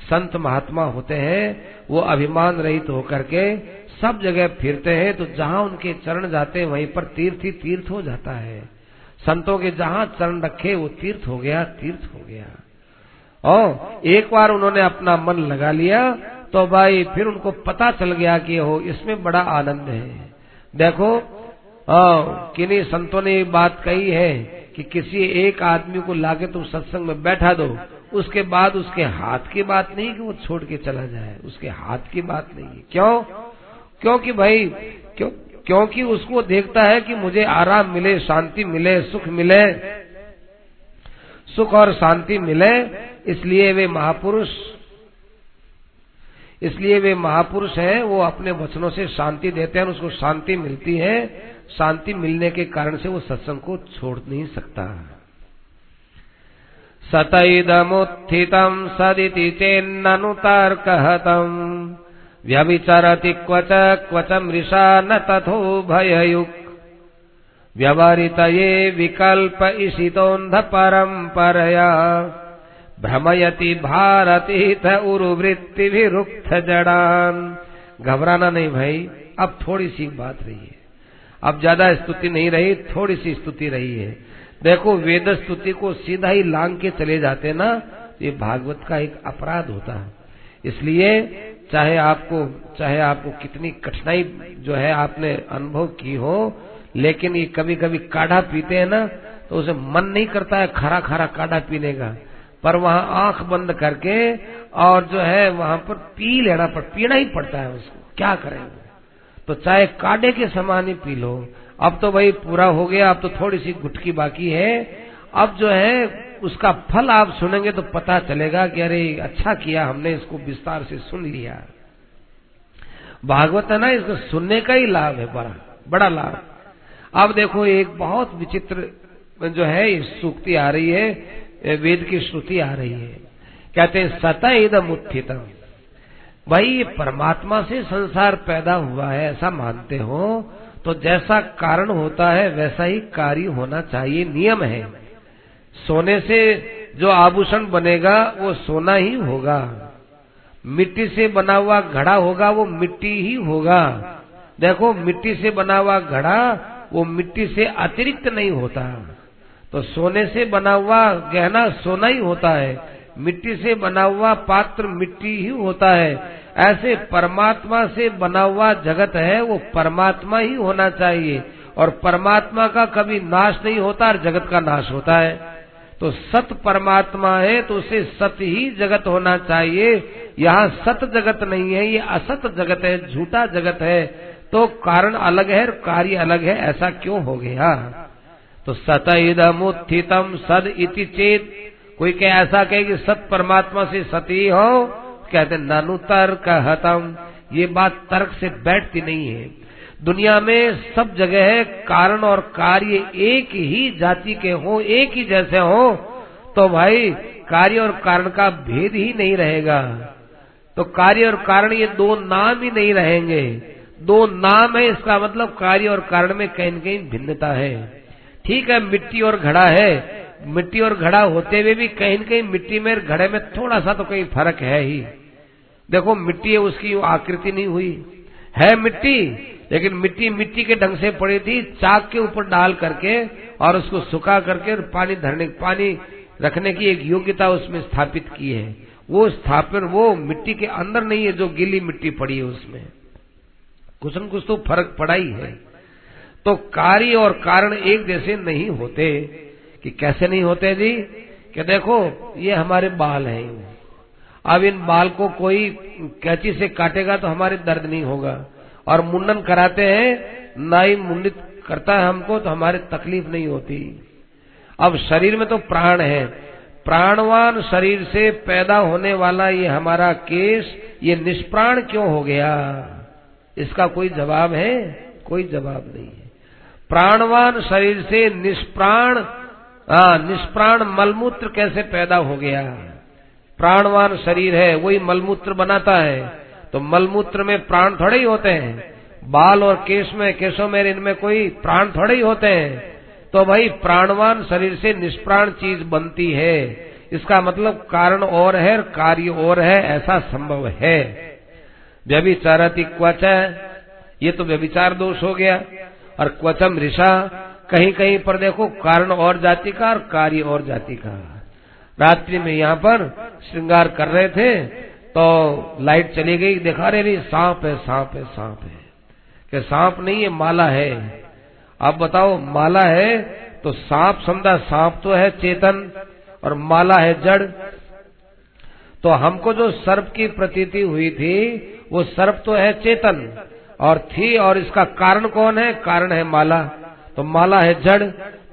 संत महात्मा होते हैं, वो अभिमान रहित होकर के सब जगह फिरते हैं तो जहाँ उनके चरण जाते हैं, वहीं पर तीर्थ ही तीर्थ हो जाता है। संतों के जहाँ चरण रखे, वो तीर्थ हो गया, तीर्थ हो गया। और एक बार उन्होंने अपना मन लगा लिया तो भाई फिर उनको पता चल गया कि हो, इसमें बड़ा आनंद है। देखो किन्हीं संतों ने बात कही है कि किसी एक आदमी को लाके तुम सत्संग में बैठा दो, उसके बाद उसके हाथ की बात नहीं कि वो छोड़ के चला जाए, उसके हाथ की बात नहीं क्यों? क्योंकि भाई, क्यों, क्योंकि उसको देखता है कि मुझे आराम मिले, शांति मिले, सुख मिले। सुख और शांति मिले, इसलिए वे महापुरुष। इसलिए वे महापुरुष हैं, वो अपने वचनों से शांति देते हैं उसको शांति मिलती है। शांति मिलने के कारण से वो सत्संग को छोड़ नहीं सकता। सतईदमुत्थितम सदिति चेन्ननु तर्कहतम व्यभिचरति क्वच क्वच मृषा न तथो भययुक्। व्यवहृत ये विकल्प इशितोन्ध परम्परया भ्रमयति भारती थ उर्वृत्ति भी रुक्त जड़ान घबराना नहीं भाई, अब थोड़ी सी बात रही है। अब ज़्यादा स्तुति नहीं रही, थोड़ी सी स्तुति रही है। देखो, वेद स्तुति को सीधा ही लांग के चले जाते ना, ये भागवत का एक अपराध होता है। इसलिए चाहे आपको चाहे आपको कितनी कठिनाई जो है आपने अनुभव की हो, लेकिन ये कभी कभी काढ़ा पीते हैं ना तो उसे मन नहीं करता है खरा खरा काढ़ा पीने का। पर वहाँ आँख बंद करके और जो है वहाँ पर पी लेना पड़, पीना ही पड़ता है उसको। क्या करेंगे तो चाहे काढ़े के समान ही पी लो। अब तो भाई पूरा हो गया, अब तो थोड़ी सी गुटकी बाकी है। अब जो है उसका फल आप सुनेंगे तो पता चलेगा कि अरे अच्छा किया, हमने इसको विस्तार से सुन लिया। भागवत है ना, इसको सुनने का ही लाभ है, बड़ा बड़ा लाभ। अब देखो, एक बहुत विचित्र जो है सूक्ति आ रही है वेद की श्रुति आ रही है। कहते हैं, सत इदम उत्थितम। भाई परमात्मा से संसार पैदा हुआ है, ऐसा मानते हो तो जैसा कारण होता है, वैसा ही कार्य होना चाहिए, नियम है। सोने से जो आभूषण बनेगा वो सोना ही होगा। मिट्टी से बना हुआ घड़ा होगा, वो मिट्टी ही होगा। देखो, मिट्टी से बना हुआ घड़ा, वो मिट्टी से अतिरिक्त नहीं होता। तो सोने से बना हुआ गहना सोना ही होता है। मिट्टी से बना हुआ पात्र मिट्टी ही होता है। ऐसे परमात्मा से बना हुआ जगत है, वो परमात्मा ही होना चाहिए। और परमात्मा का कभी नाश नहीं होता और जगत का नाश होता है। तो सत परमात्मा है तो उसे सत ही जगत होना चाहिए। यहाँ सत जगत नहीं है, ये असत जगत है, झूठा जगत है। तो कारण अलग है कार्य अलग है, ऐसा क्यों हो गया? तो सत इदमुत्थितम सद इति चेत। कोई कह ऐसा कहे कि सत परमात्मा से सती हो कहते ननु तर्क हतम। ये बात तर्क से बैठती नहीं है। दुनिया में सब जगह है, कारण और कार्य एक ही जाति के हो, एक ही जैसे हो तो भाई कार्य और कारण का भेद ही नहीं रहेगा। तो कार्य और कारण ये दो नाम ही नहीं रहेंगे। दो नाम है, इसका मतलब कार्य और कारण में कहीं कहीं भिन्नता है। ठीक है, मिट्टी और घड़ा है। मिट्टी और घड़ा होते हुए भी कहीं कहीं मिट्टी में घड़े में थोड़ा सा तो कहीं फ़र्क है ही। देखो, मिट्टी है, उसकी आकृति नहीं हुई। है मिट्टी लेकिन मिट्टी मिट्टी के ढंग से पड़ी थी, चाक के ऊपर डाल करके और उसको सुखा करके पानी धरने, पानी रखने की एक योग्यता उसमें स्थापित की है। वो स्थापन, वो मिट्टी के अंदर नहीं है, जो गीली मिट्टी पड़ी है उसमें। कुछ न कुछ तो फ़र्क पड़ा ही है। तो कार्य और कारण एक जैसे नहीं होते कि कैसे नहीं होते जी? कि देखो, ये हमारे बाल हैं। अब इन बाल को कोई कैची से काटेगा तो हमारे दर्द नहीं होगा। और मुंडन कराते हैं, ना ही मुंडित करता है हमको तो हमारे तकलीफ़ नहीं होती। अब शरीर में तो प्राण है। प्राणवान शरीर से पैदा होने वाला ये हमारा केस, ये निष्प्राण क्यों हो गया? इसका कोई जवाब है? कोई जवाब नहीं है। प्राणवान शरीर से निष्प्राण निष्प्राण मलमूत्र कैसे पैदा हो गया? प्राणवान शरीर है, वही मलमूत्र बनाता है। तो मलमूत्र में प्राण थोड़े ही होते हैं। बाल और केश में, केशों में, इनमें कोई प्राण थोड़े ही होते हैं। तो भाई, प्राणवान शरीर से निष्प्राण चीज़ बनती है। इसका मतलब कारण और है कार्य और है, ऐसा संभव है। व्यभिचारति क्वच, ये तो व्यभिचार दोष हो गया। और क्वचम ऋषा, कहीं कहीं पर देखो, कारण और जाति का और कार्य और जाति का। रात्रि में यहाँ पर श्रृंगार कर रहे थे तो लाइट चली गई, दिखा रहे सांप है सांप है सांप है। कि सांप नहीं है माला है। आप बताओ, माला है तो सांप समझा, सांप तो है चेतन और माला है जड़। तो हमको जो सर्प की प्रतीति हुई थी, वो सर्प तो है चेतन और थी और इसका कारण कौन है? कारण है माला। तो माला है जड़।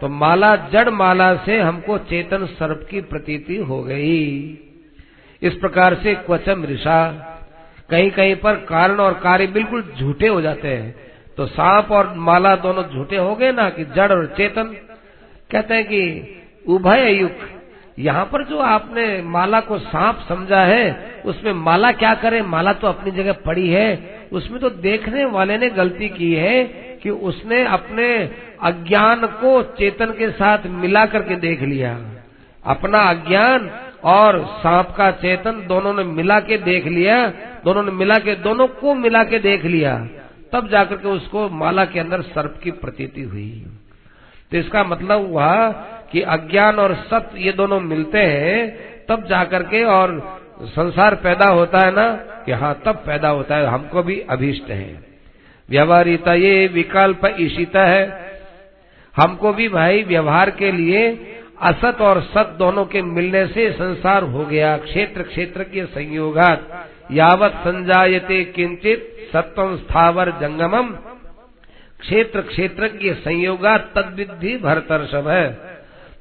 तो माला, जड़ माला से हमको चेतन सर्प की प्रतीति हो गई। इस प्रकार से क्वचम ऋषा कहीं कहीं पर कारण और कार्य बिल्कुल झूठे हो जाते हैं। तो सांप और माला दोनों झूठे हो गए ना कि जड़ और चेतन? कहते हैं कि उभय युग, यहाँ पर जो आपने माला को सांप समझा है, उसमें माला क्या करे? माला तो अपनी जगह पड़ी है। उसमें तो देखने वाले ने गलती की है कि उसने अपने अज्ञान को चेतन के साथ मिला करके देख लिया। अपना अज्ञान और सांप का चेतन दोनों ने मिला के देख लिया, दोनों ने मिला के, दोनों को मिला के देख लिया। तब जाकर के उसको माला के अंदर सर्प की प्रतीति हुई। तो इसका मतलब हुआ कि अज्ञान और सत्य ये दोनों मिलते हैं, तब जाकर के और संसार पैदा होता है ना, कि हाँ तब पैदा होता है, हमको भी अभीष्ट है। व्यवहारिता ये विकल्प ईशिता है। हमको भी भाई व्यवहार के लिए असत और सत दोनों के मिलने से संसार हो गया। क्षेत्र क्षेत्र के संयोगात। यावत संजायते किंचित सत्वम स्थावर जंगमम। क्षेत्र क्षेत्र के संयोगा तद्विधि भरतर्षभ है।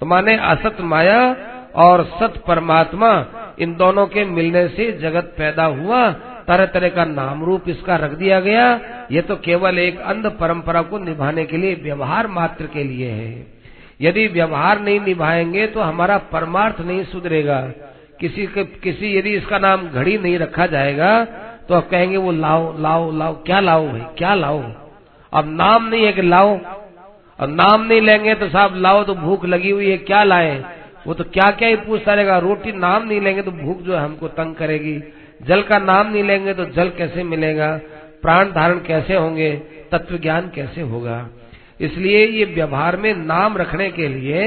तो माने असत माया और सत परमात्मा, इन दोनों के मिलने से जगत पैदा हुआ। तरह तरह का नाम रूप इसका रख दिया गया। ये तो केवल एक अंध परंपरा को निभाने के लिए, व्यवहार मात्र के लिए है। यदि व्यवहार नहीं निभाएँगे तो हमारा परमार्थ नहीं सुधरेगा। किसी के, किसी यदि इसका नाम घड़ी नहीं रखा जाएगा तो आप कहेंगे, वो लाओ लाओ लाओ, क्या लाओ भाई, क्या लाओ? अब नाम नहीं है कि लाओ। अब नाम नहीं लेंगे तो साहब लाओ तो भूख लगी हुई है, क्या लाए? वो तो क्या क्या ही पूछता रहेगा। रोटी नाम नहीं लेंगे तो भूख जो है हमको तंग करेगी। जल का नाम नहीं लेंगे तो जल कैसे मिलेगा? प्राण धारण कैसे होंगे? तत्व ज्ञान कैसे होगा? इसलिए ये व्यवहार में नाम रखने के लिए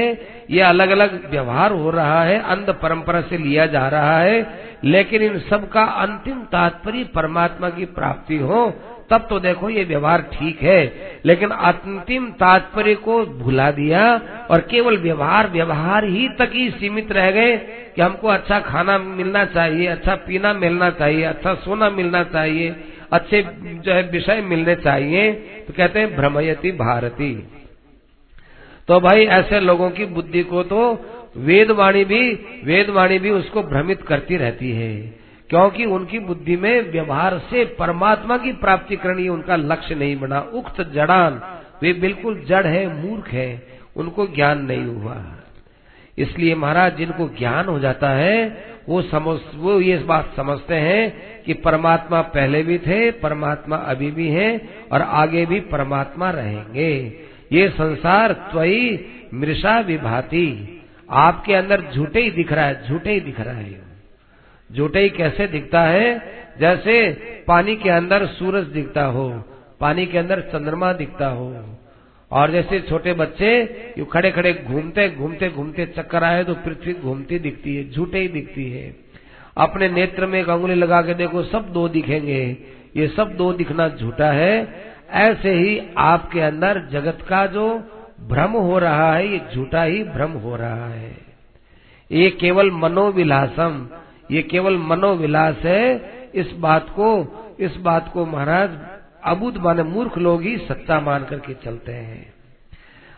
ये अलग अलग व्यवहार हो रहा है, अंध परंपरा से लिया जा रहा है, लेकिन इन सब का अंतिम तात्पर्य परमात्मा की प्राप्ति हो, तब तो देखो ये व्यवहार ठीक है। लेकिन अंतिम तात्पर्य को भुला दिया और केवल व्यवहार व्यवहार ही तक ही सीमित रह गए कि हमको अच्छा खाना मिलना चाहिए अच्छा पीना मिलना चाहिए अच्छा सोना मिलना चाहिए अच्छे जो है विषय मिलने चाहिए तो कहते हैं भ्रमयती भारती। तो भाई ऐसे लोगों की बुद्धि को तो वेदवाणी भी वेदवाणी भी उसको भ्रमित करती रहती है, क्योंकि उनकी बुद्धि में व्यवहार से परमात्मा की प्राप्ति करनी उनका लक्ष्य नहीं बना। उक्त जड़ान, वे बिल्कुल जड़ है, मूर्ख है, उनको ज्ञान नहीं हुआ। इसलिए महाराज, जिनको ज्ञान हो जाता है वो समझ, वो ये बात समझते हैं कि परमात्मा पहले भी थे, परमात्मा अभी भी है और आगे भी परमात्मा रहेंगे। ये संसार त्वई मृषा विभाती। आपके अंदर झूठे ही दिख रहा है, झूठे ही दिख रहा है झूठे ही कैसे दिखता है? जैसे पानी के अंदर सूरज दिखता हो, पानी के अंदर चंद्रमा दिखता हो। और जैसे छोटे बच्चे यू खड़े खड़े घूमते घूमते घूमते चक्कर आए तो पृथ्वी घूमती दिखती है, झूठे ही दिखती है। अपने नेत्र में एक लगा के देखो, सब दो दिखेंगे। ये सब दो दिखना झूठा है। ऐसे ही आपके अंदर जगत का जो भ्रम हो रहा है, ये झूठा ही भ्रम हो रहा है। ये केवल मनोविलासम, ये केवल मनोविलास है। इस बात को, इस बात को महाराज अबुद माने मूर्ख लोग ही सत्ता मान करके चलते हैं।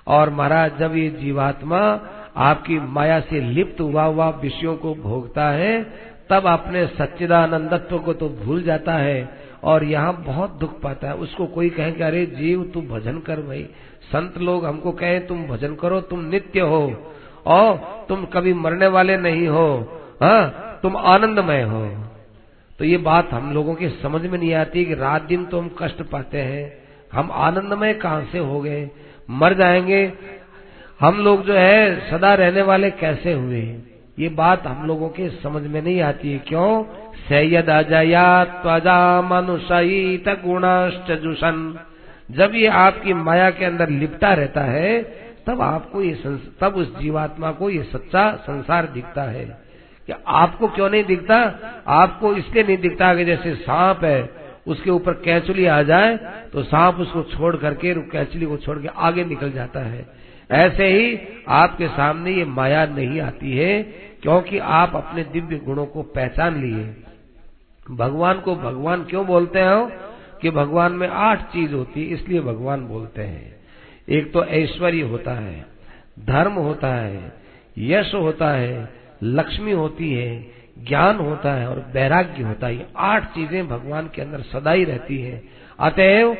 और महाराज, जब ये जीवात्मा आपकी माया से लिप्त हुआ हुआ विषयों को भोगता है, तब अपने सच्चिदानंदत्व को तो भूल जाता है और यहाँ बहुत दुख पाता है। उसको कोई कहे कि, अरे जीव, तू भजन कर भाई। संत लोग हमको कहे, तुम भजन करो, तुम नित्य हो और तुम कभी मरने वाले नहीं हो। हाँ तुम आनंदमय हो। तो ये बात हम लोगों की समझ में नहीं आती कि रात दिन तो हम कष्ट पाते हैं, हम आनंदमय कहाँ से हो गए, मर जाएँगे। हम लोग जो है, सदा रहने वाले कैसे हुए? ये बात हम लोगों के समझ में नहीं आती है। क्यों? सैयद अजया त्वजा मनुषयित गुणाश्च जुषन। जब ये आपकी माया के अंदर लिपटा रहता है, तब आपको ये तब उस जीवात्मा को ये सच्चा संसार दिखता है। कि आपको क्यों नहीं दिखता? आपको इसलिए नहीं दिखता कि जैसे सांप है, उसके ऊपर कैचुली आ जाए तो सांप उसको छोड़ करके कैचुली को छोड़ के आगे निकल जाता है। ऐसे ही आपके सामने ये माया नहीं आती है, क्योंकि आप अपने दिव्य गुणों को पहचान लिए। भगवान को भगवान क्यों बोलते हो कि भगवान में आठ चीज़ होती है, इसलिए भगवान बोलते हैं। एक तो ऐश्वर्य होता है, धर्म होता है, यश होता है लक्ष्मी होती है, ज्ञान होता है और वैराग्य होता है। ये आठ चीज़ें भगवान के अंदर सदा ही रहती है। अतएव